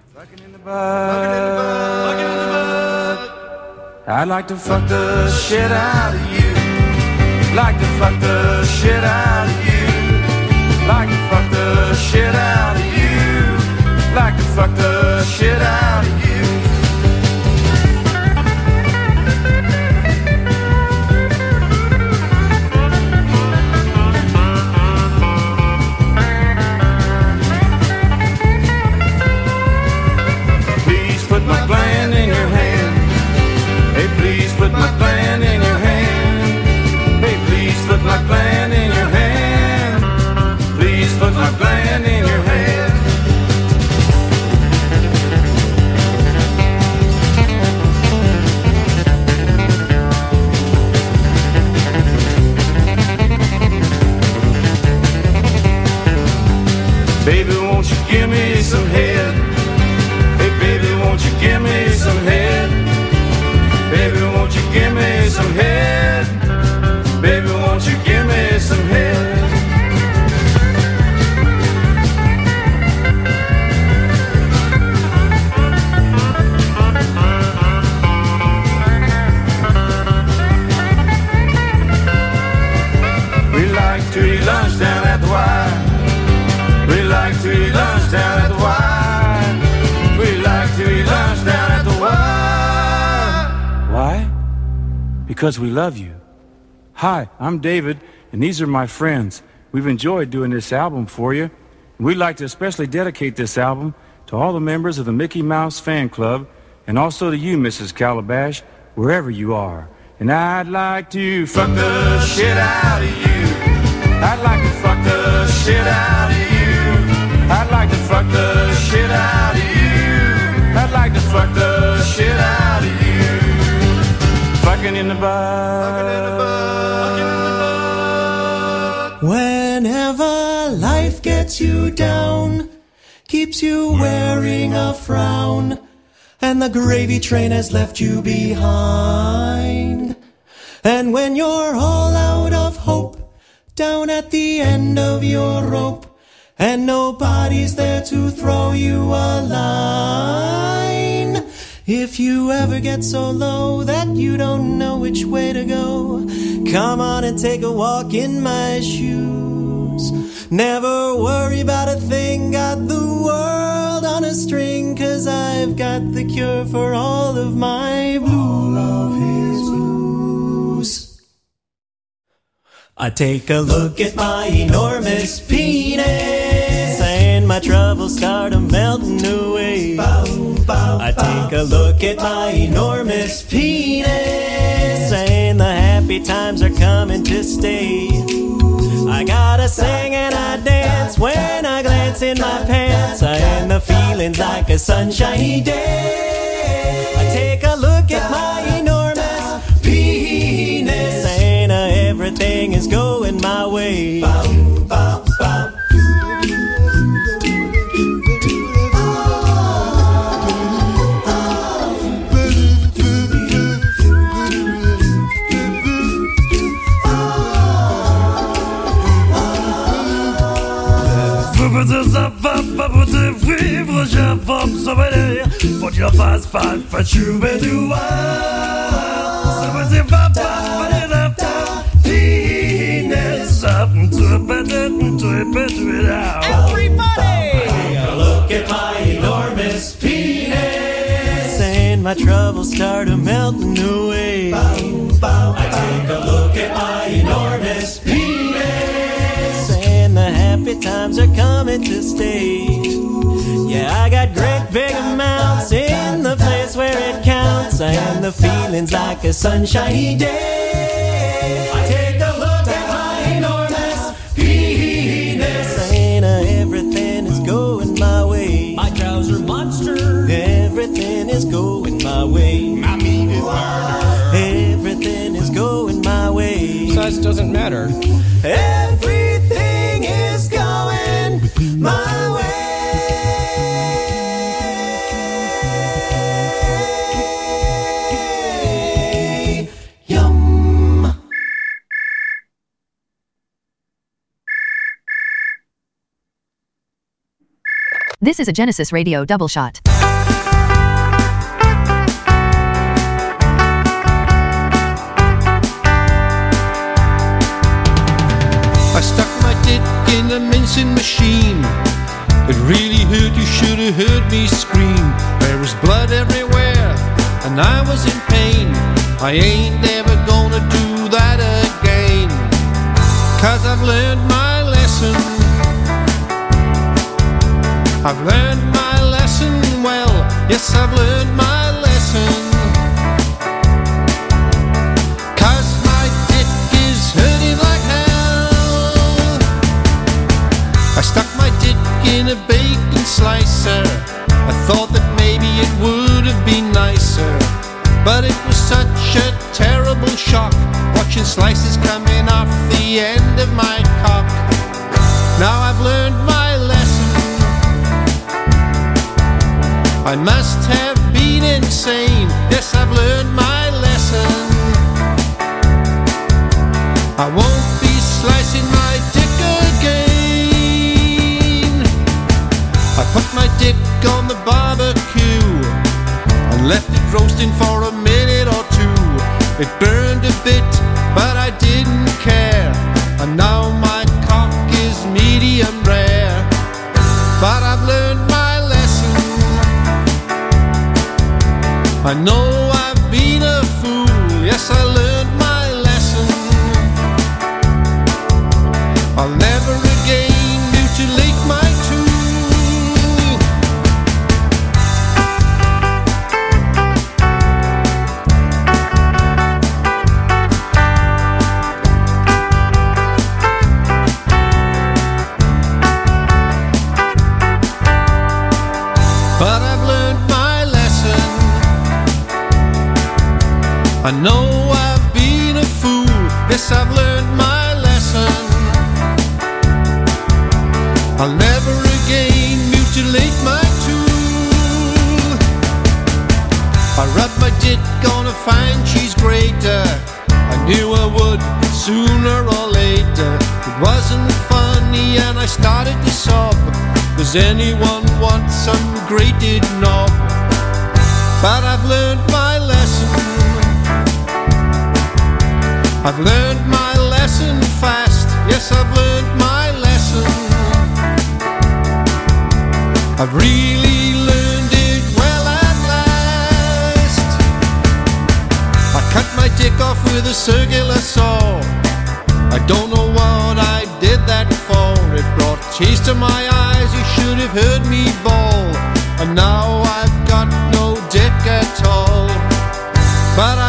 I'd like to fuck the shit out of you. Like to fuck the shit out of you. Like to fuck the shit out of you. Like to fuck the shit out of you. Because we love you. Hi, I'm David, and these are my friends. We've enjoyed doing this album for you. We'd like to especially dedicate this album to all the members of the Mickey Mouse Fan Club and also to you, Mrs. Calabash, wherever you are. And I'd like to fuck the shit out of you. I'd like to fuck the shit out of you. I'd like to fuck the shit out of you. I'd like to fuck the shit out of you. Fucking in the butt. Whenever life gets you down, keeps you wearing a frown, and the gravy train has left you behind. And when you're all out of hope, down at the end of your rope, and nobody's there to throw you a line, If you ever get so low that you don't know which way to go, come on and take a walk in my shoes. Never worry about a thing, got the world on a string, cause I've got the cure for all of my blues. I take a look at my enormous penis, and my troubles start to melt away. I take a look at my enormous penis, and the happy times are coming to stay. I gotta sing and I dance when I glance in my pants, and the feeling's like a sunshiny day. I take a look at my enormous penis, and uh, everything is going my way. Faut dire fast fan, fa chube du Ça va c'est pas pas pas les after Penis up to a bed to a bed to it out Everybody! Take a look at my enormous penis, and my troubles start a melting away. I take a look at my enormous penis, and the happy times are coming to stay. Yeah, I got great big amounts in the place where it counts, and the feeling's like a sunshiny day. I take a look at my enormous penis, and uh, everything is going my way. My trouser monster. Everything is going my way. My meat is Everything is going my way. Size doesn't matter. Everything This is a Genesis Radio double shot. I stuck my dick in a mincing machine. It really hurt, you should have heard me scream. There was blood everywhere, and I was in pain. I ain't ever gonna do that again. Cause I've learned my lesson. I've learned my lesson well. Yes, I've learned my lesson. Cause my dick is hurting like hell. I stuck my dick in a bacon slicer. I thought that maybe it would have been nicer. But it was such a terrible shock watching slices coming off the end of my cock. Now I've learned my I must have been insane. Yes, I've learned my lesson. I won't be slicing my dick again. I put my dick on the barbecue and left it roasting for a minute or two. It burned Does anyone want some grated knob? but I've learned my lesson. I've learned my lesson fast. Yes, I've learned my lesson. I've really learned it well at last. I cut my dick off with a circular saw. I don't know what I did that for. It brought tears to my eyes. You should have heard me bawl. And now I've got no dick at all. But I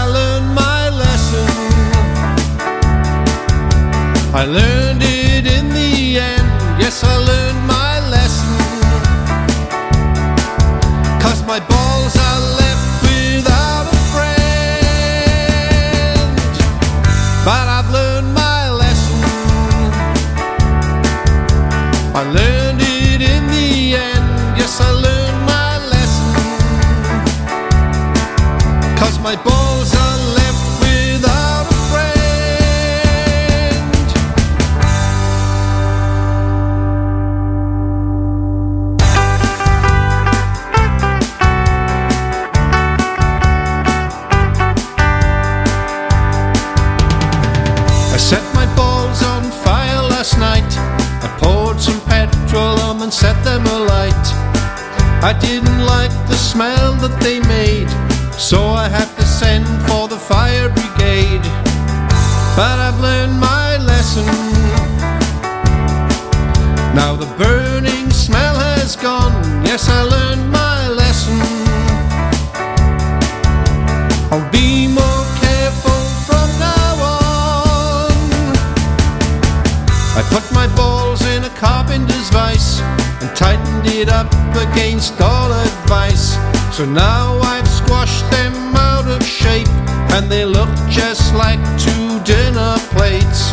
So now I've squashed them out of shape and they look just like two dinner plates.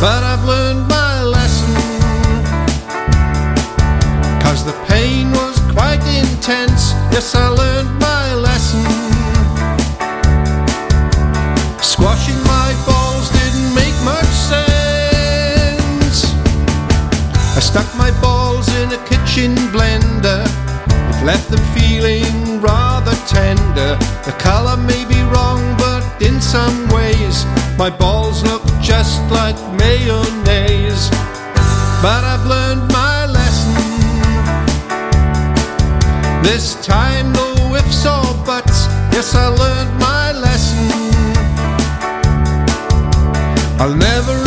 But I've learned my lesson. Cause the pain was quite intense. Yes, I learned my lesson. Squashing my balls didn't make much sense. I stuck my balls in a kitchen blender. It left them feeling tender. The color may be wrong, but in some ways, my balls look just like mayonnaise. But I've learned my lesson. This time, no ifs or buts. Yes, I learned my lesson. I'll never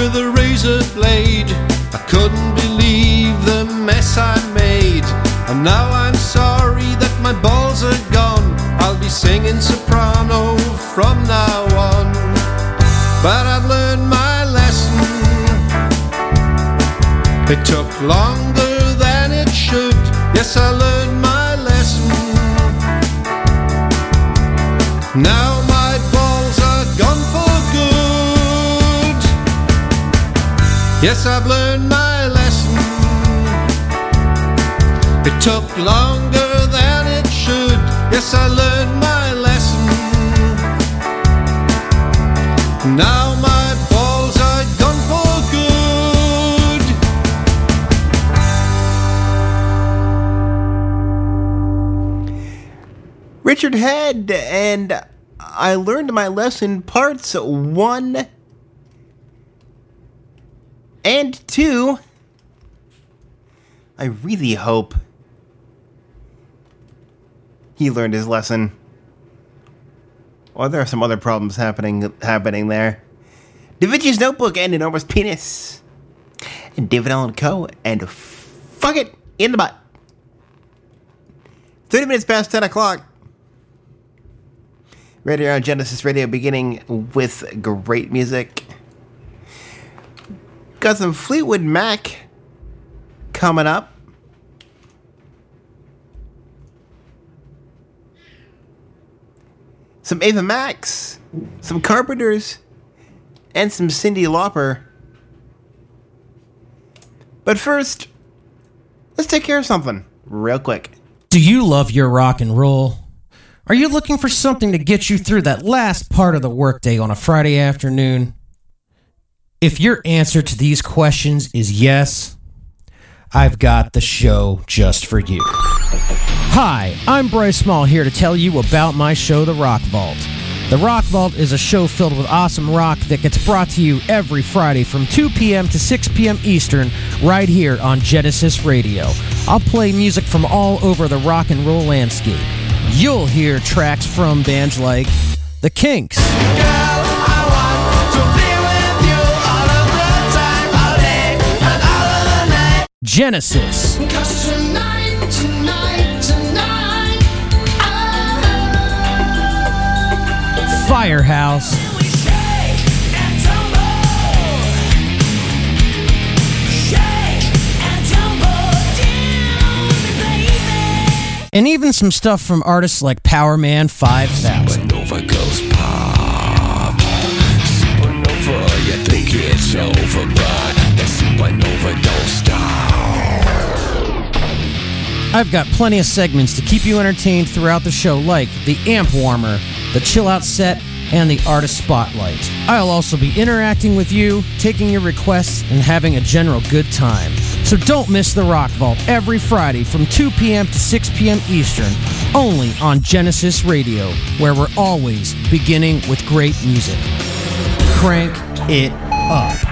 with a razor blade. I couldn't believe the mess I made. And now I'm sorry that my balls are gone. I'll be singing soprano from now on. But I've learned my lesson. It took longer than it should. Yes, I learned Yes, I've learned my lesson. It took longer than it should. Yes, I learned my lesson. Now my balls are gone for good. Richard Head, and I learned my lesson parts one and two. I really hope he learned his lesson. Or there are some other problems happening happening there. Da Vinci's Notebook and Enormous Penis. And David Allan Coe. and Fuck It in the Butt. 30 minutes past 10 o'clock. Radio Genesis Radio beginning with great music. Got some Fleetwood Mac coming up. Some Ava Max, some Carpenters, and some Cyndi Lauper. But first, let's take care of something real quick. Do you love your rock and roll? Are you looking for something to get you through that last part of the workday on a Friday afternoon? If your answer to these questions is yes, I've got the show just for you. Hi, I'm Bryce Small here to tell you about my show, The Rock Vault. The Rock Vault is a show filled with awesome rock that gets brought to you every Friday from 2 p.m. to 6 p.m. Eastern, right here on Genesis Radio. I'll play music from all over the rock and roll landscape. You'll hear tracks from bands like The Kinks, Genesis, Firehouse, and even some stuff from artists like Powerman 5000. Supernova you think it's over, but the supernova don't stop. I've got plenty of segments to keep you entertained throughout the show, like the amp warmer, the chill out set, and the artist spotlight. I'll also be interacting with you, taking your requests, and having a general good time. So don't miss the Rock Vault every Friday from 2 p.m. to 6 p.m. Eastern, only on Genesis Radio, where we're always beginning with great music. Crank it up.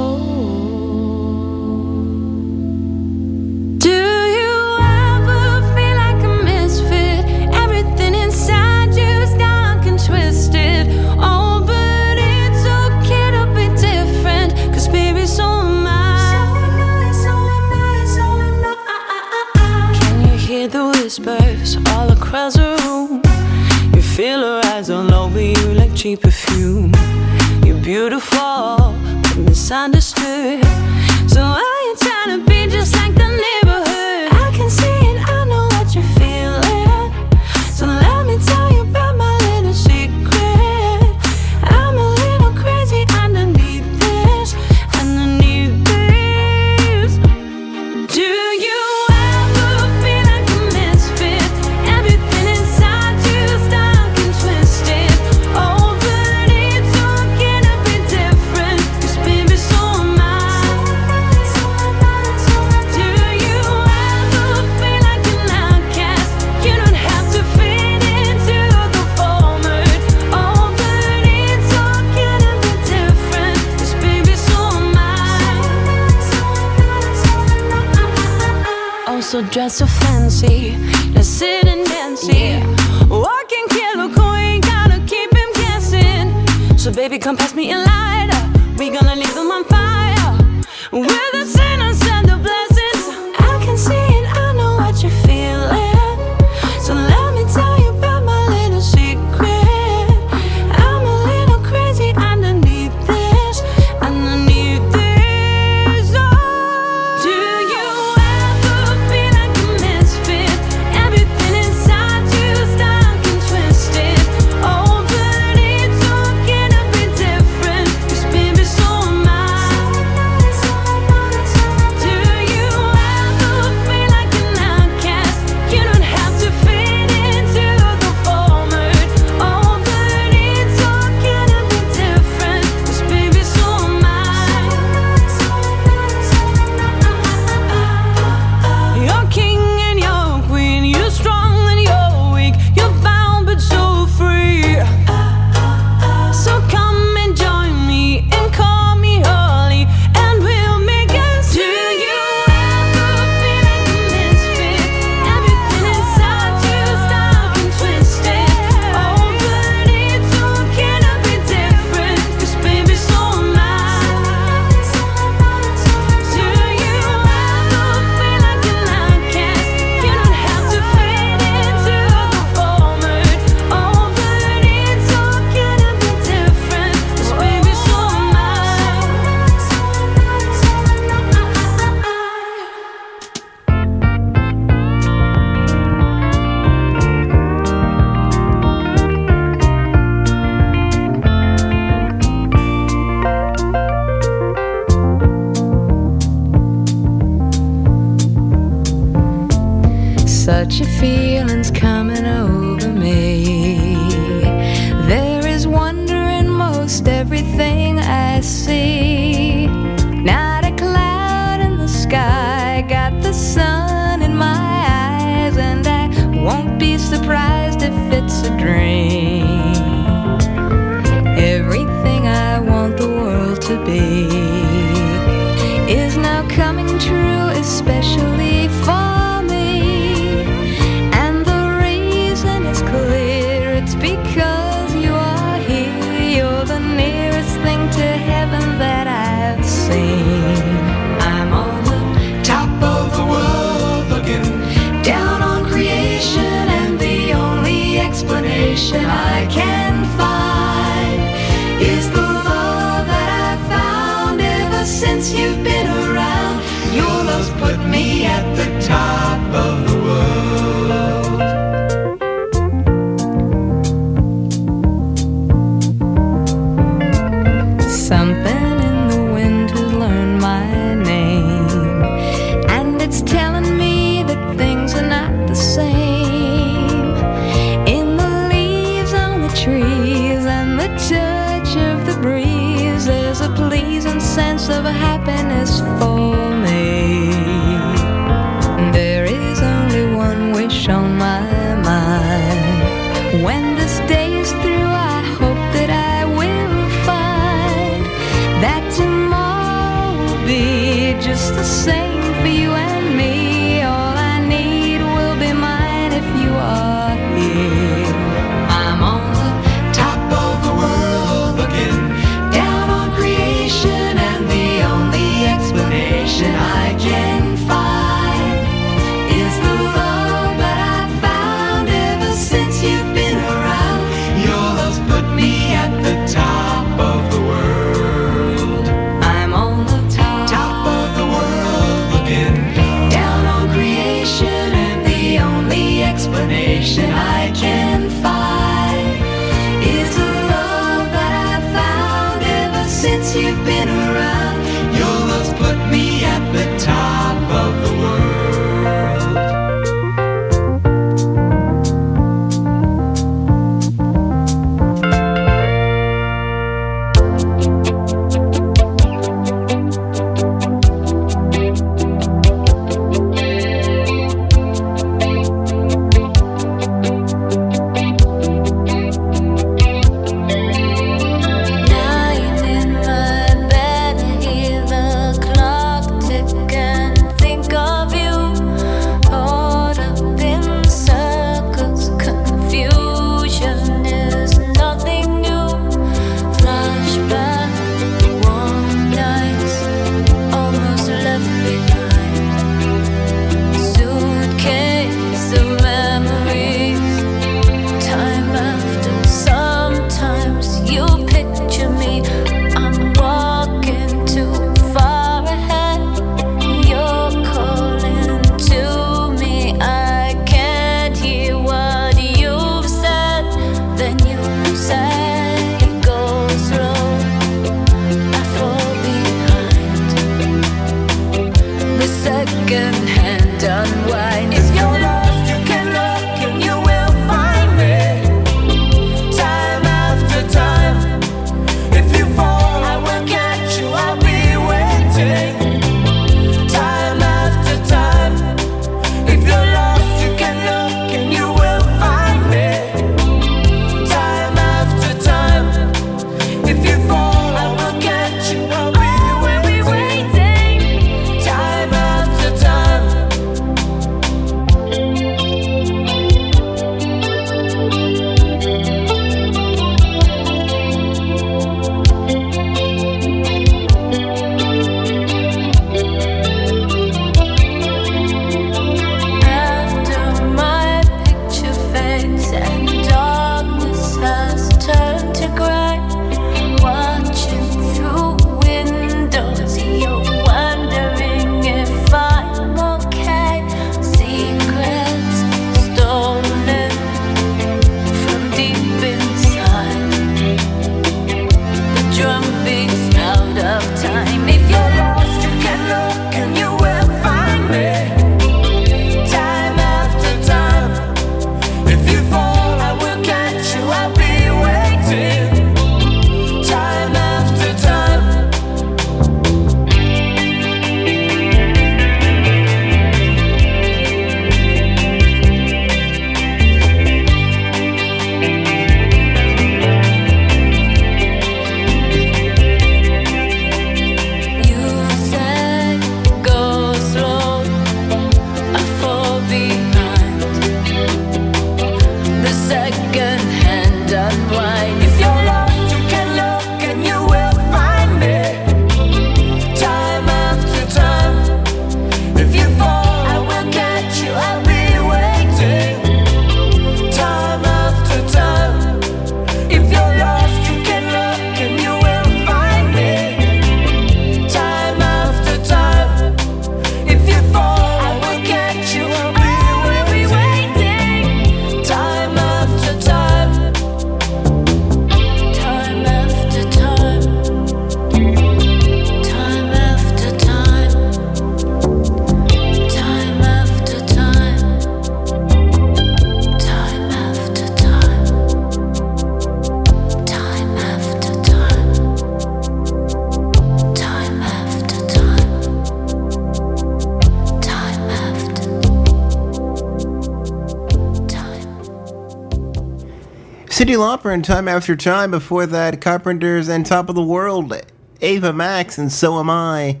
And Time After Time. Before that, Carpenters and Top of the World, Ava Max and So Am I.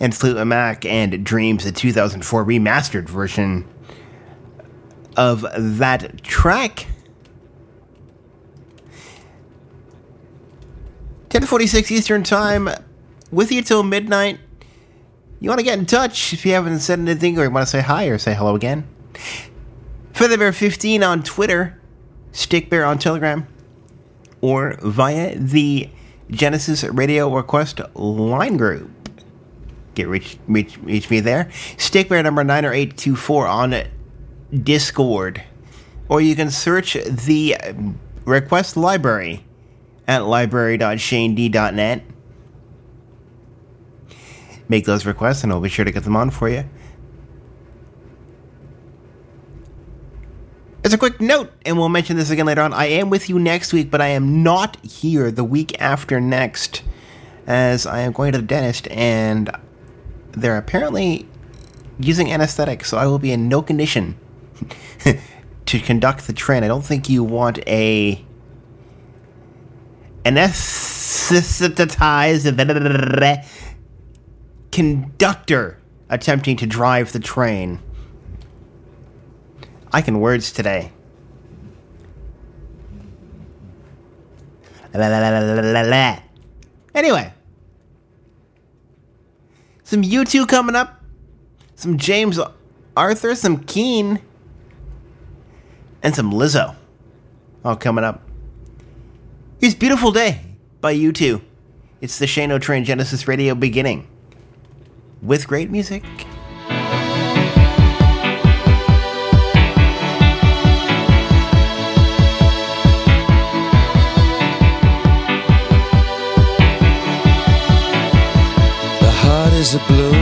And Fleetwood Mac and Dreams, the 2004 remastered version of that track. 1046 Eastern Time, with you till midnight. You want to get in touch if you haven't said anything or you want to say hi or say hello again. Featherbear15 on Twitter, Stickbear on Telegram, or via the Genesis Radio Request line group. Get reach, reach, reach me there. Stickbear number 90824 on Discord. Or you can search the request library at library.shaned.net. Make those requests and I'll be sure to get them on for you. As a quick note, and we'll mention this again later on, I am with you next week, but I am not here the week after next, as I am going to the dentist, and they're apparently using anesthetic, so I will be in no condition to conduct the train. I don't think you want a anesthetized conductor attempting to drive the train. I can words today. La, la, la. Anyway, some U2 coming up, some James Arthur, some Keane, and some Lizzo. All coming up. Here's Beautiful Day by U2. It's the Shane O Train Genesis Radio beginning with great music. Is a balloon,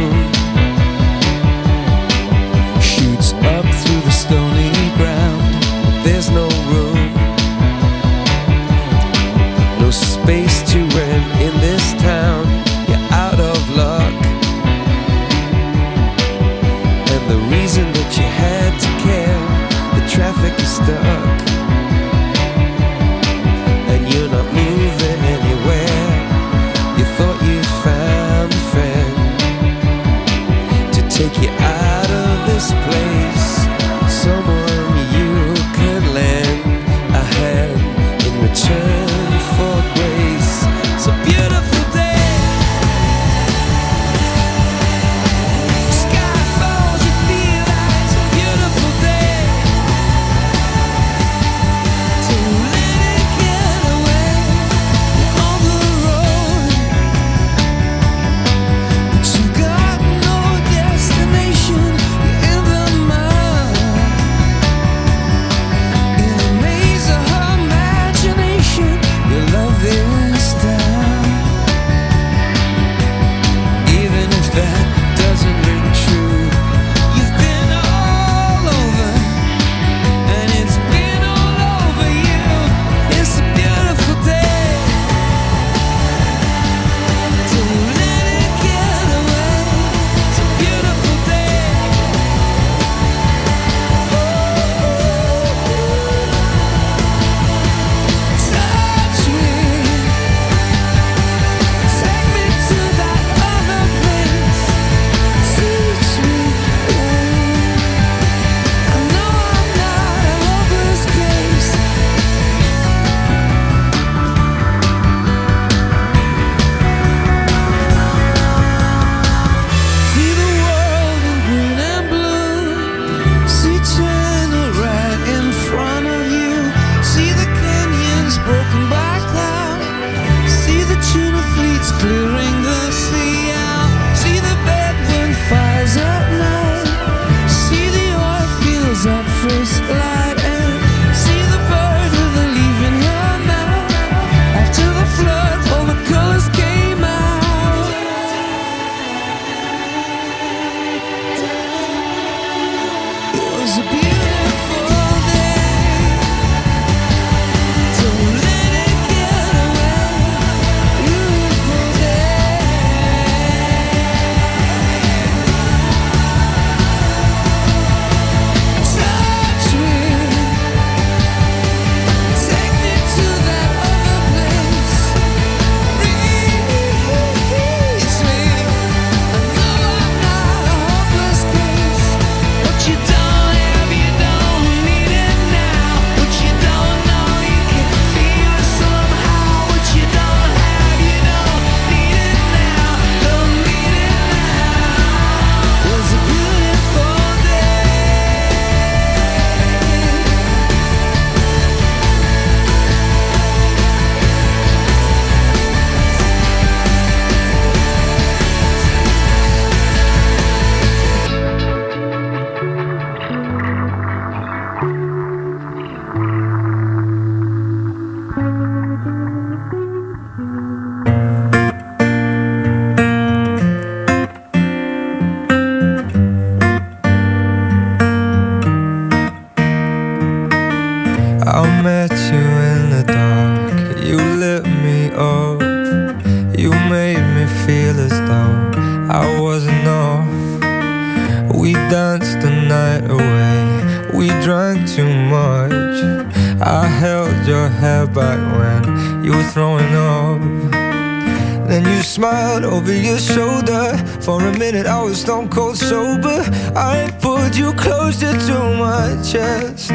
minute I was stone cold sober, I pulled you closer to my chest.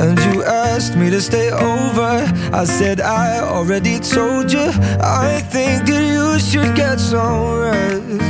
And you asked me to stay over. I said, I already told you, I think that you should get some rest.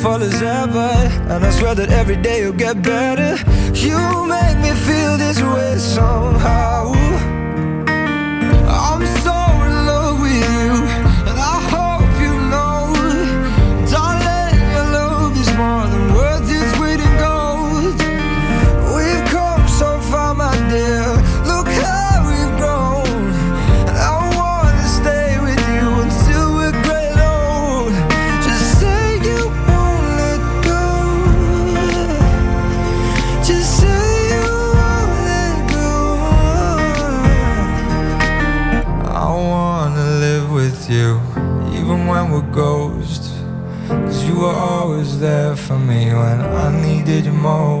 beautiful as ever And I swear that every day you'll get better. You make me feel this way somehow. there for me when I needed you most.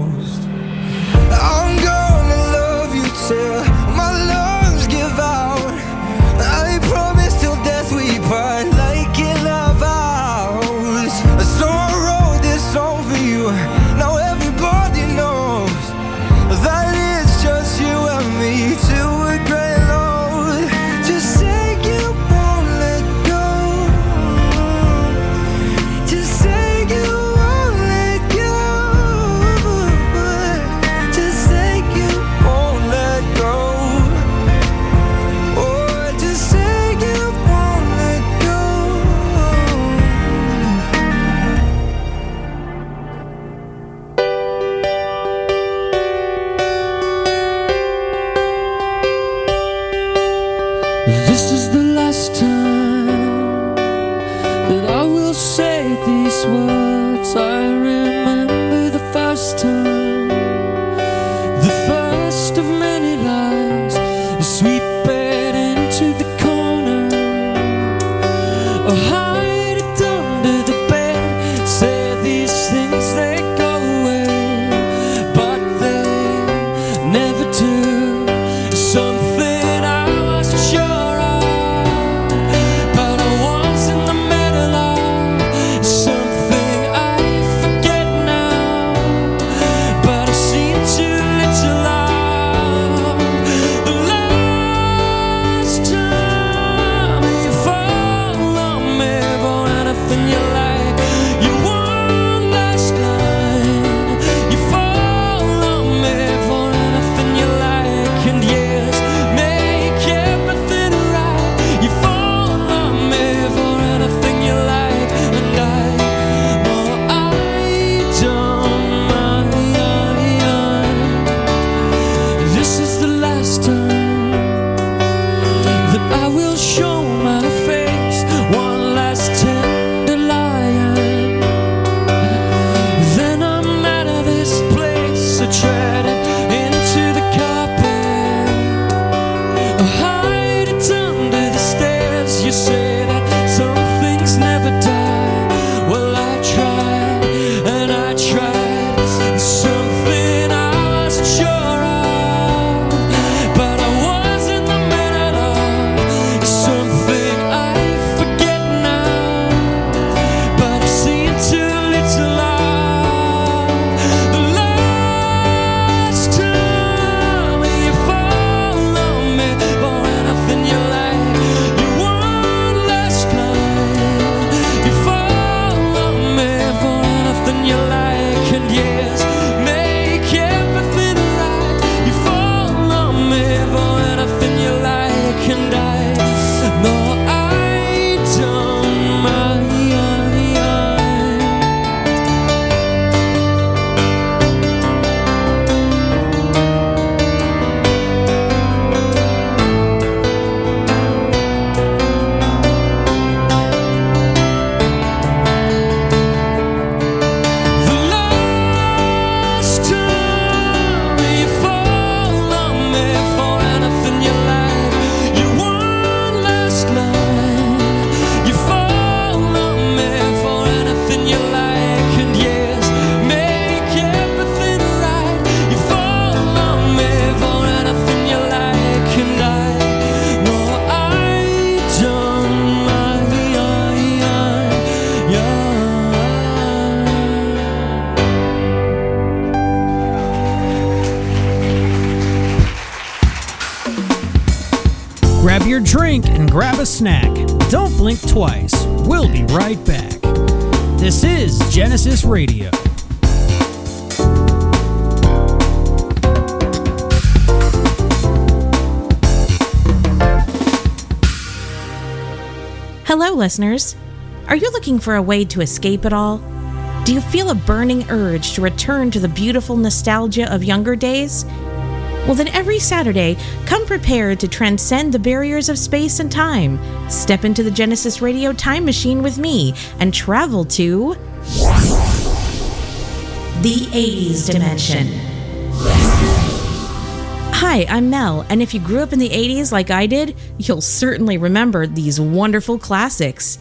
Listeners. Are you looking for a way to escape it all? Do you feel a burning urge to return to the beautiful nostalgia of younger days? Well, then every Saturday, come prepared to transcend the barriers of space and time. Step into the Genesis Radio time machine with me and travel to the 80s dimension. Hi, I'm Mel, and if you grew up in the 80s like I did, you'll certainly remember these wonderful classics.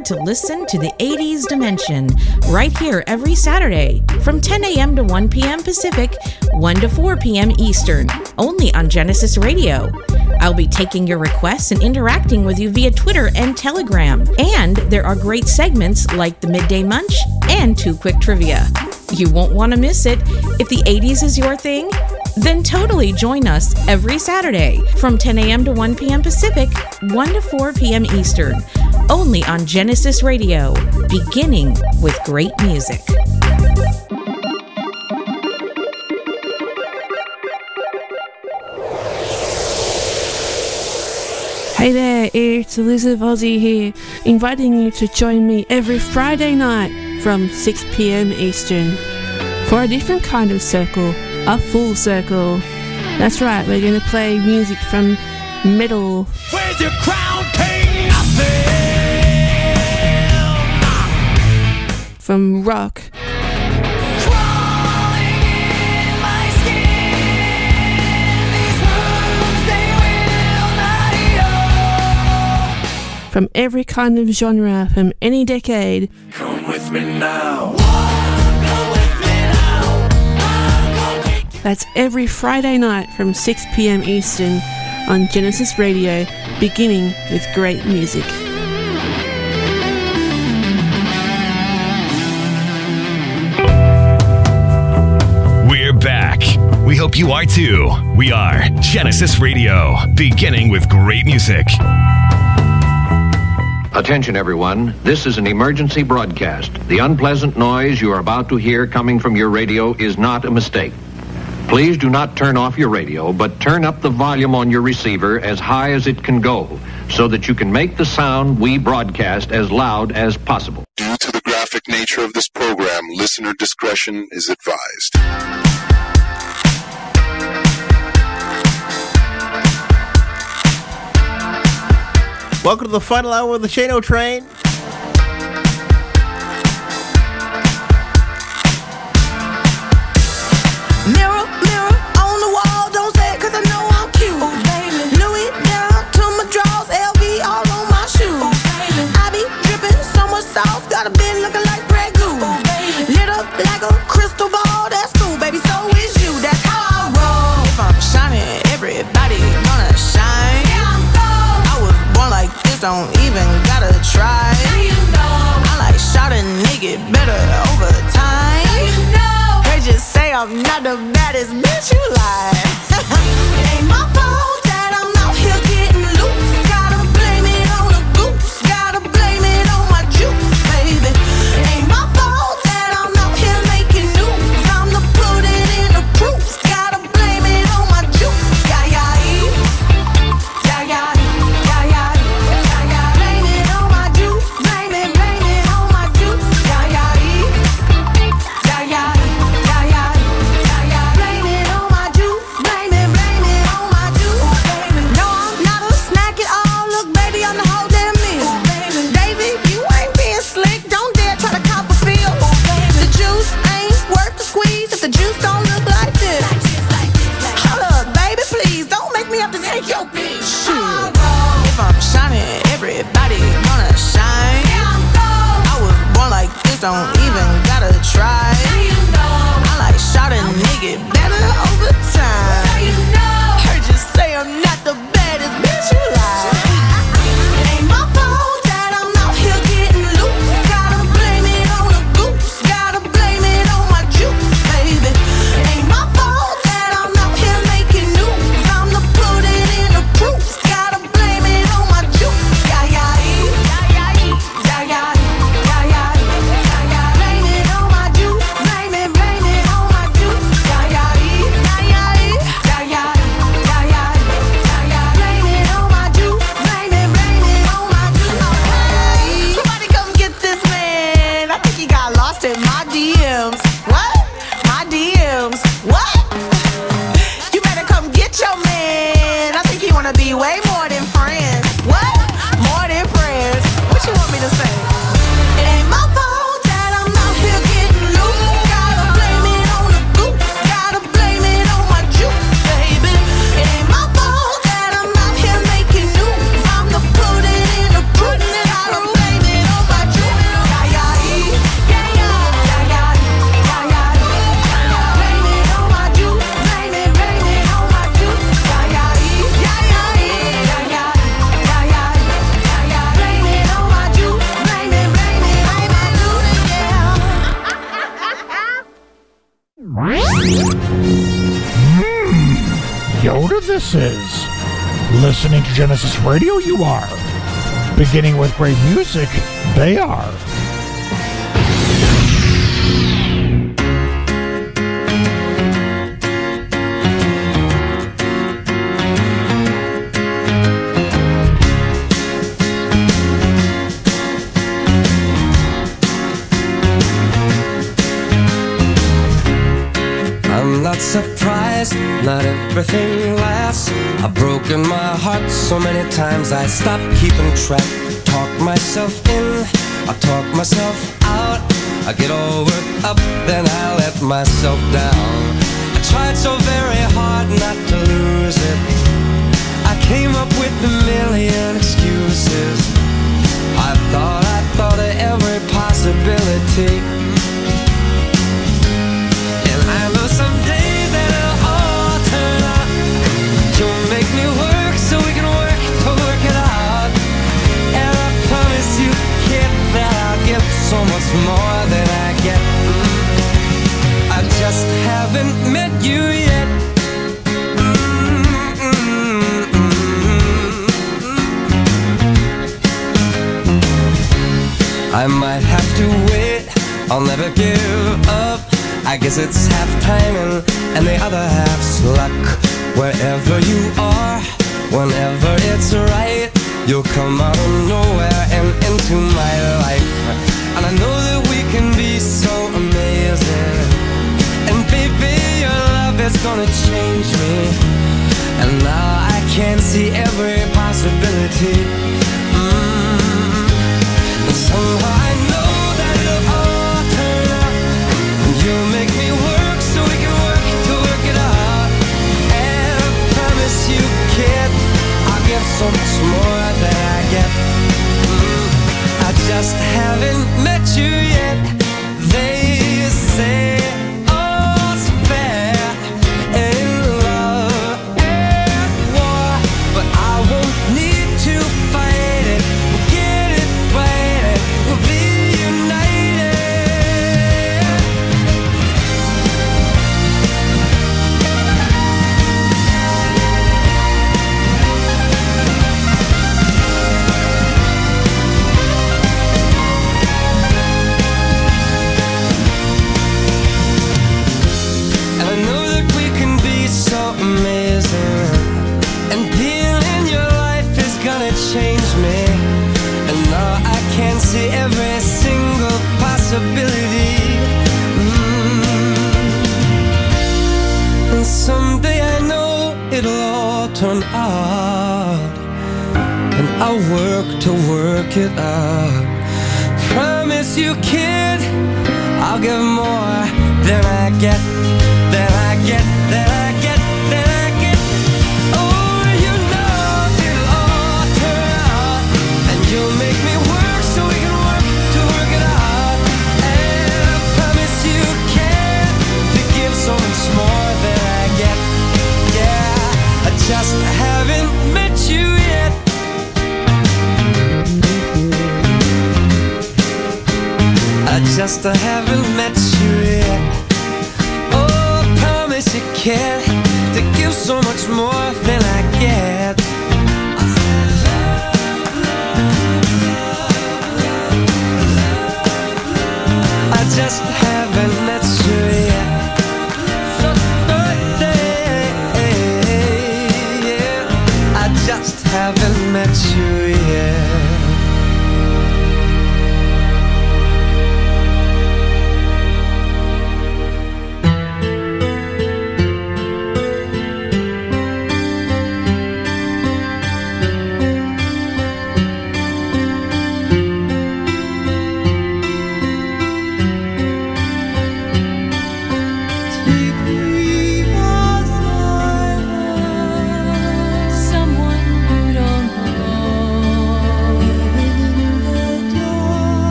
To listen to the 80s Dimension right here every Saturday from 10 a.m. to 1 p.m. Pacific, 1 to 4 p.m. Eastern, only on Genesis Radio. I'll be taking your requests and interacting with you via Twitter and Telegram. And there are great segments like the Midday Munch and Two Quick Trivia. You won't want to miss it. If the 80s is your thing, then totally join us every Saturday from 10 a.m. to 1 p.m. Pacific, 1 to 4 p.m. Eastern, only on Genesis Radio, beginning with great music. Hey there, it's Elizabeth Ozzy here, inviting you to join me every Friday night from 6 pm Eastern for a different kind of circle, a full circle. That's right, we're going to play music from metal, Where's your crown, from rock, from every kind of genre, from any decade. Come with me now. That's every Friday night from 6 pm Eastern on Genesis Radio, beginning with great music. You are too. We are Genesis Radio, beginning with great music. Attention, everyone. This is an emergency broadcast. The unpleasant noise you are about to hear coming from your radio is not a mistake. Please do not turn off your radio, but turn up the volume on your receiver as high as it can go so that you can make the sound we broadcast as loud as possible. Due to the graphic nature of this program, listener discretion is advised. Welcome to the final hour of the Shane O Train. Don't even gotta try. I like shot a nigga better over time. They just say I'm not the baddest bitch you like. it ain't my radio you are. Beginning with great music, they are. So many times I stop keeping track. Talk myself in, I talk myself out. I get all worked up, then I let myself down. guess it's half timing and the other half's luck. Wherever you are, whenever it's right, you'll come out of nowhere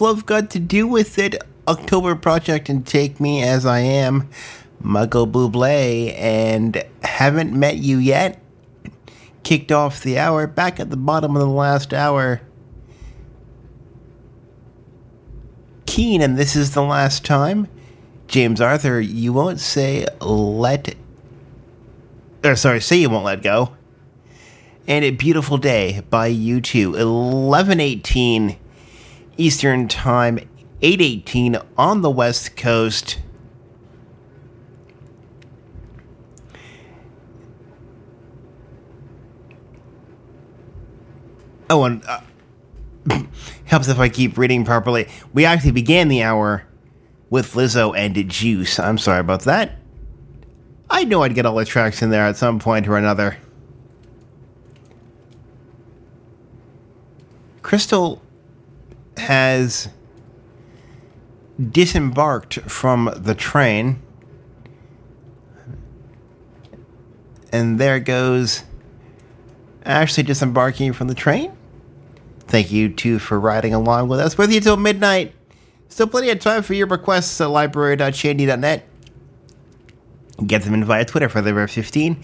Love Got to Do with It? October Project and Take Me As I Am. Michael Bublé and Haven't Met You Yet. Kicked off the hour, back at the bottom of the last hour. Keane, and this is the last time. James Arthur, you won't say let. Or sorry, say you won't let go. And a beautiful day by U2. 1118 Eastern Time, 818 on the West Coast. Oh, and uh, helps if I keep reading properly. We actually began the hour with Lizzo and Juice. I'm sorry about that. I knew I'd get all the tracks in there at some point or another. Crystal has disembarked from the train. And there goes Ashley disembarking from the train. Thank you, too, for riding along with us. With you till midnight. Still plenty of time for your requests at library.shandy.net. Get them in via Twitter for the Rare 15,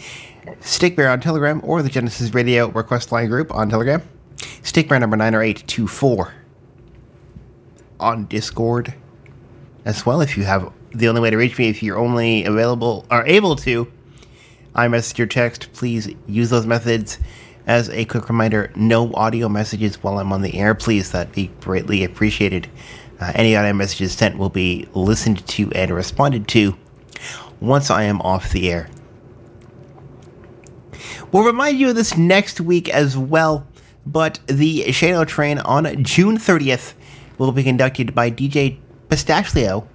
Stick Stickbear on Telegram, or the Genesis Radio request line group on Telegram. Stick Stickbear number 90824 on Discord as well. If you have the only way to reach me, if you're only available or able to, I iMessage or text, please use those methods. As a quick reminder, no audio messages while I'm on the air, please. That'd be greatly appreciated. Uh, any audio messages sent will be listened to and responded to once I am off the air. We'll remind you of this next week as well, but the Shane O Train on June 30th will be conducted by DJ Pistachio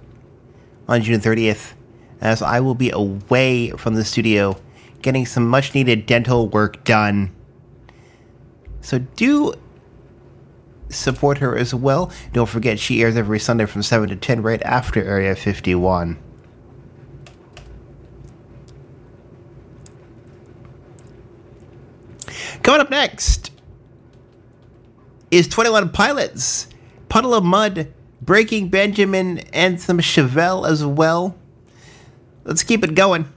on June 30th, as I will be away from the studio getting some much needed dental work done. So do support her as well. Don't forget, she airs every Sunday from 7 to 10 right after Area 51. Coming up next is 21 Pilots, Puddle of Mudd, Breaking Benjamin, and some Chevelle as well. Let's keep it going.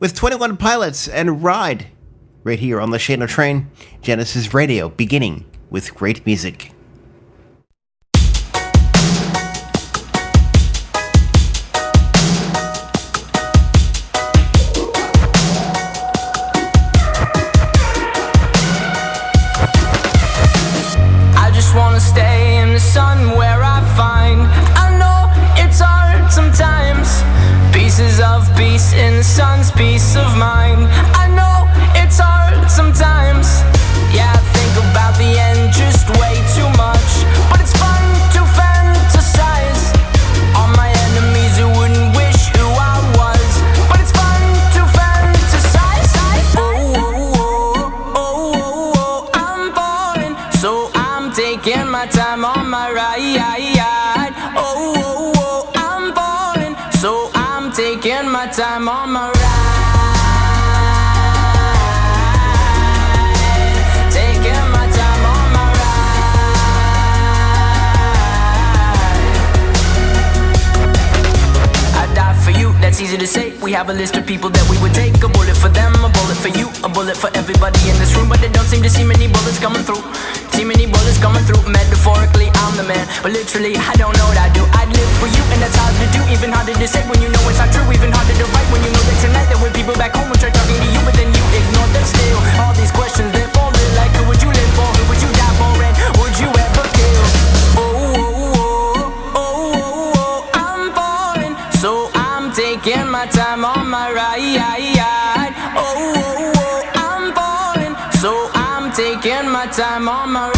With 21 Pilots and Ride, right here on the Shane O Train, Genesis Radio, beginning with great music. The sun's you, to say. We have a list of people that we would take. A bullet for them, a bullet for you, a bullet for everybody in this room. But they don't seem to see many bullets coming through. See many bullets coming through. Metaphorically, I'm the man. But literally, I don't know what I do. I'd live for you, and that's hard to do. Even harder to say when you know it's not true. Even harder to write when you know that tonight there were people back home who tried talking to you, but then you ignore them still. All these questions, they're falling like who would you live for? Taking my time on my ride. Oh, oh, oh, I'm falling. So I'm taking my time on my ride.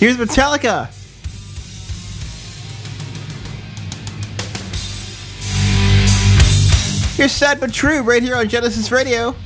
Here's Metallica. Here's Sad But True right here on Genesis Radio.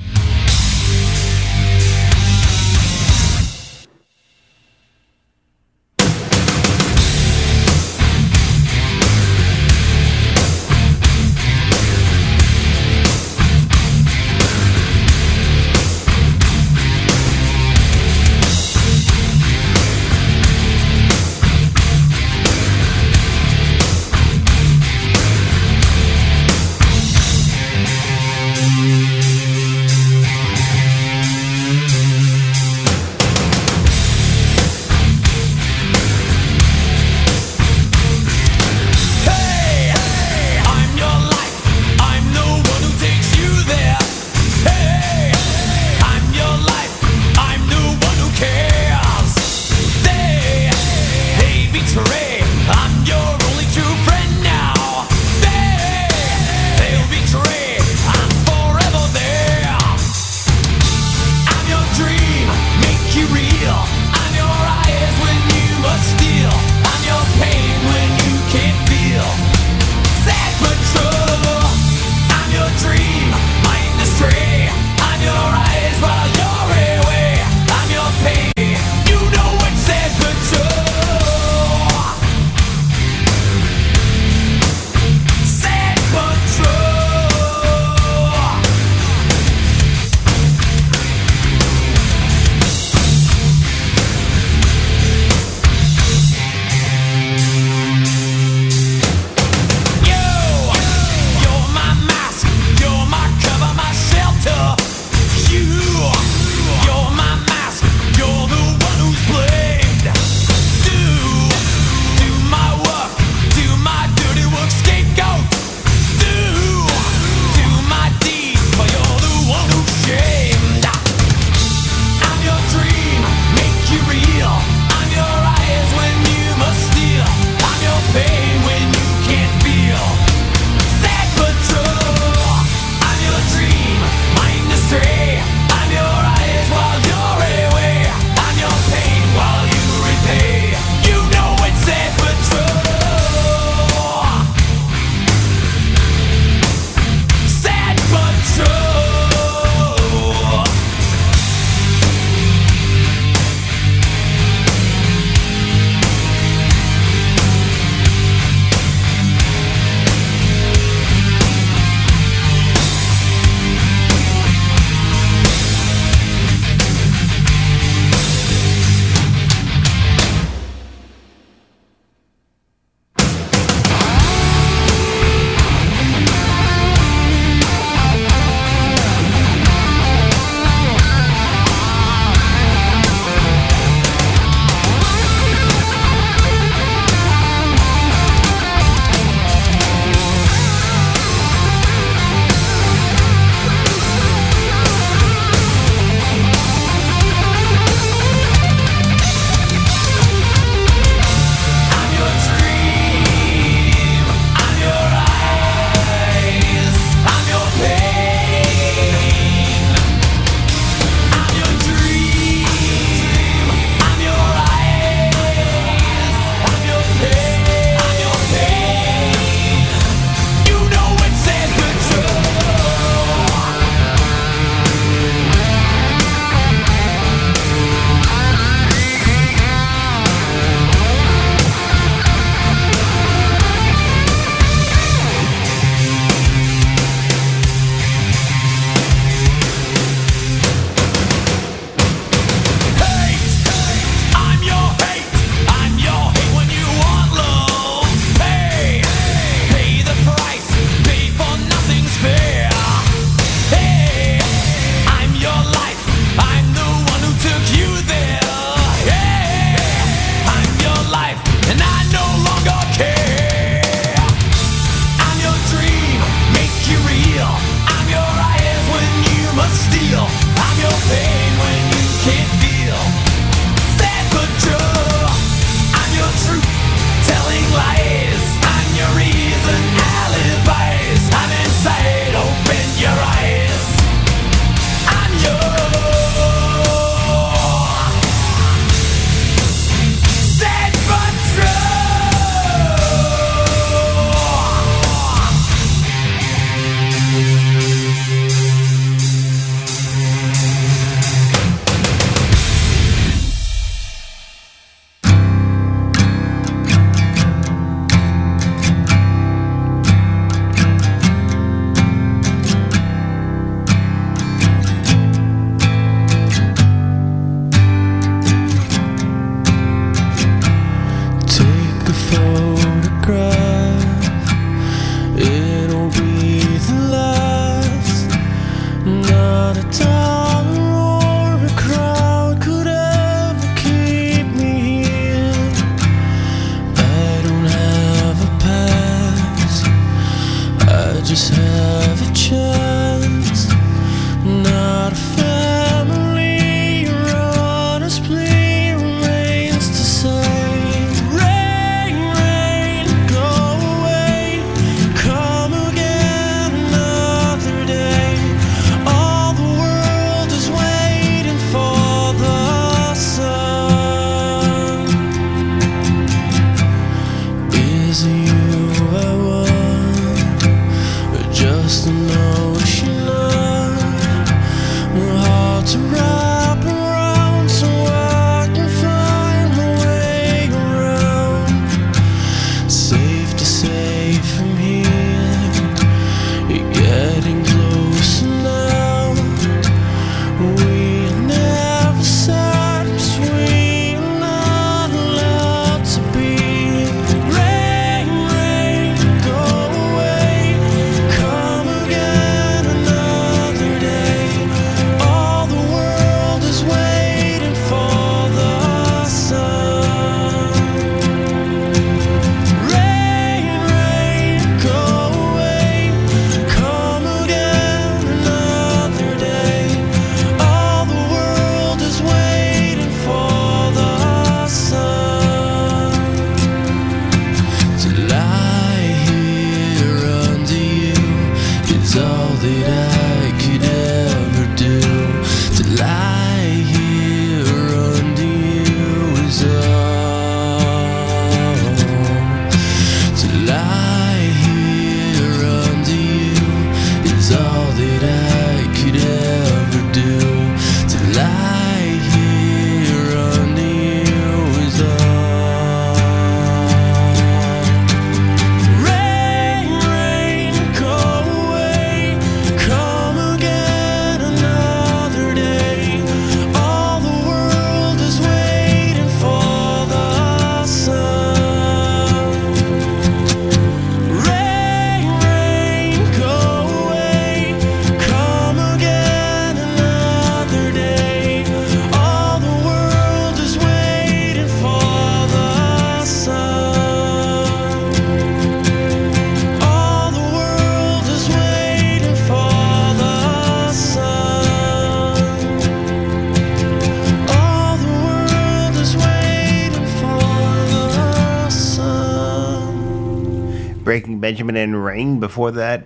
Benjamin and Rain before that.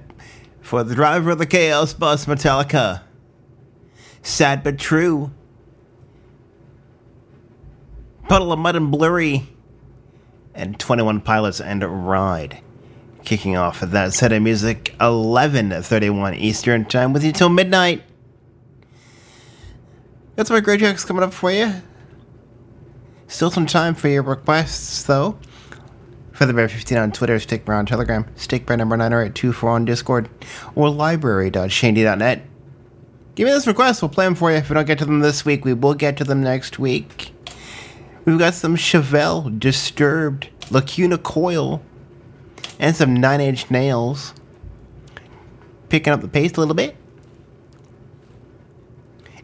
For the driver of the Chaos Bus, Metallica. Sad but true. Puddle of Mudd and Blurry. And 21 Pilots and Ride. Kicking off that set of music, 11.31 Eastern Time with you till midnight. That's some great jokes coming up for you. Still some time for your requests, though. Featherbear15 on Twitter, Stickbear on Telegram, Stickbear number 90824 on Discord, or library.shandy.net. Give me those requests, we'll play them for you. If we don't get to them this week, we will get to them next week. We've got some Chevelle, Disturbed, Lacuna Coil, and some Nine Inch Nails. Picking up the pace a little bit.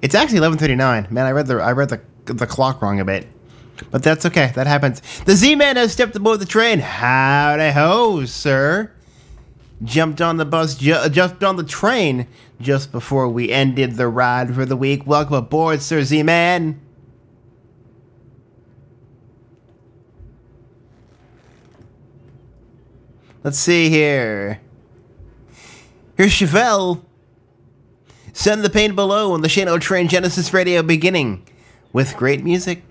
It's actually 11:39. Man, I read the I read the the clock wrong a bit. But that's okay. That happens. The Z-Man has stepped aboard the train. Howdy ho, sir. Jumped on the bus, ju- uh, jumped on the train just before we ended the ride for the week. Welcome aboard, Sir Z-Man. Let's see here. Here's Chevelle. Send the pain below on the Shane O Train Genesis Radio beginning with great music.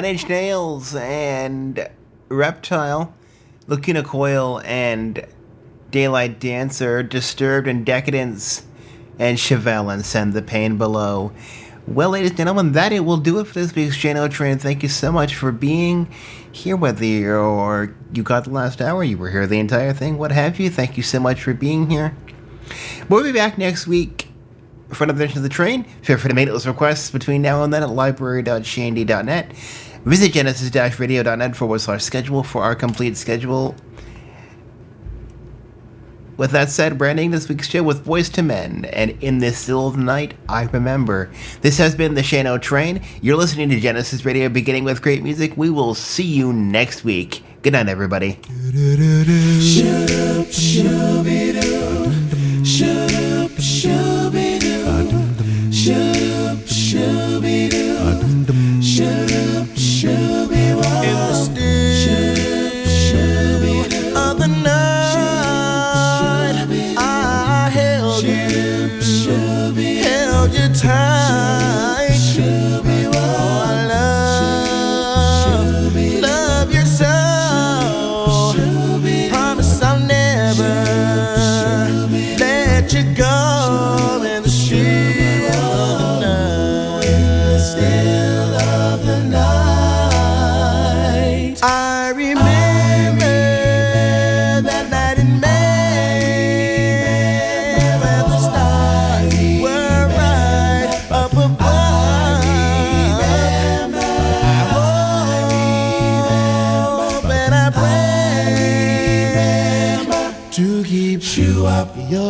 Nine Nails and Reptile, Lacuna Coil and Daylight Dancer, Disturbed and Decadence, and Chevelle and Send the Pain Below. Well, ladies and gentlemen, that it will do it for this week's Shane O Train. Thank you so much for being here, whether you're, you got the last hour, you were here the entire thing, what have you. Thank you so much for being here. We'll be back next week for another edition of the train. Feel free to make those requests between now and then at library.shandy.net. Visit genesis-radio.net forward slash schedule for our complete schedule. With that said, branding this week's show with Boyz II Men, and in this still of the night, I remember. This has been the Shane O Train. You're listening to Genesis Radio, beginning with great music. We will see you next week. Good night, everybody. Shut up, shooby-doo. Shut up, shooby-doo.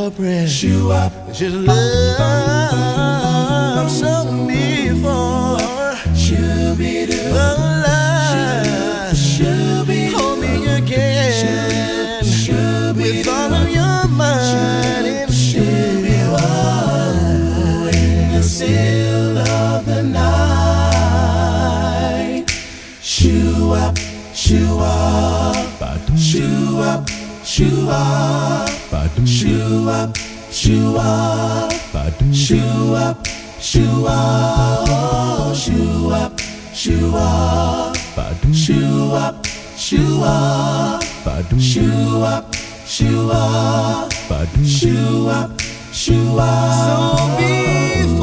her breath. Shoe up. She's love so before. She'll be the alive. She'll be Hold me again. She'll be With all of your mind. She'll be one in the still of the night. Shoe up. Shoe up. Shoe up. Shoe up shoo up, shoo up, shoo up, shoo up, shoo up, shoo up, shoo up, shoo up, shoo up, shoo up, shoo up, shoo up. So before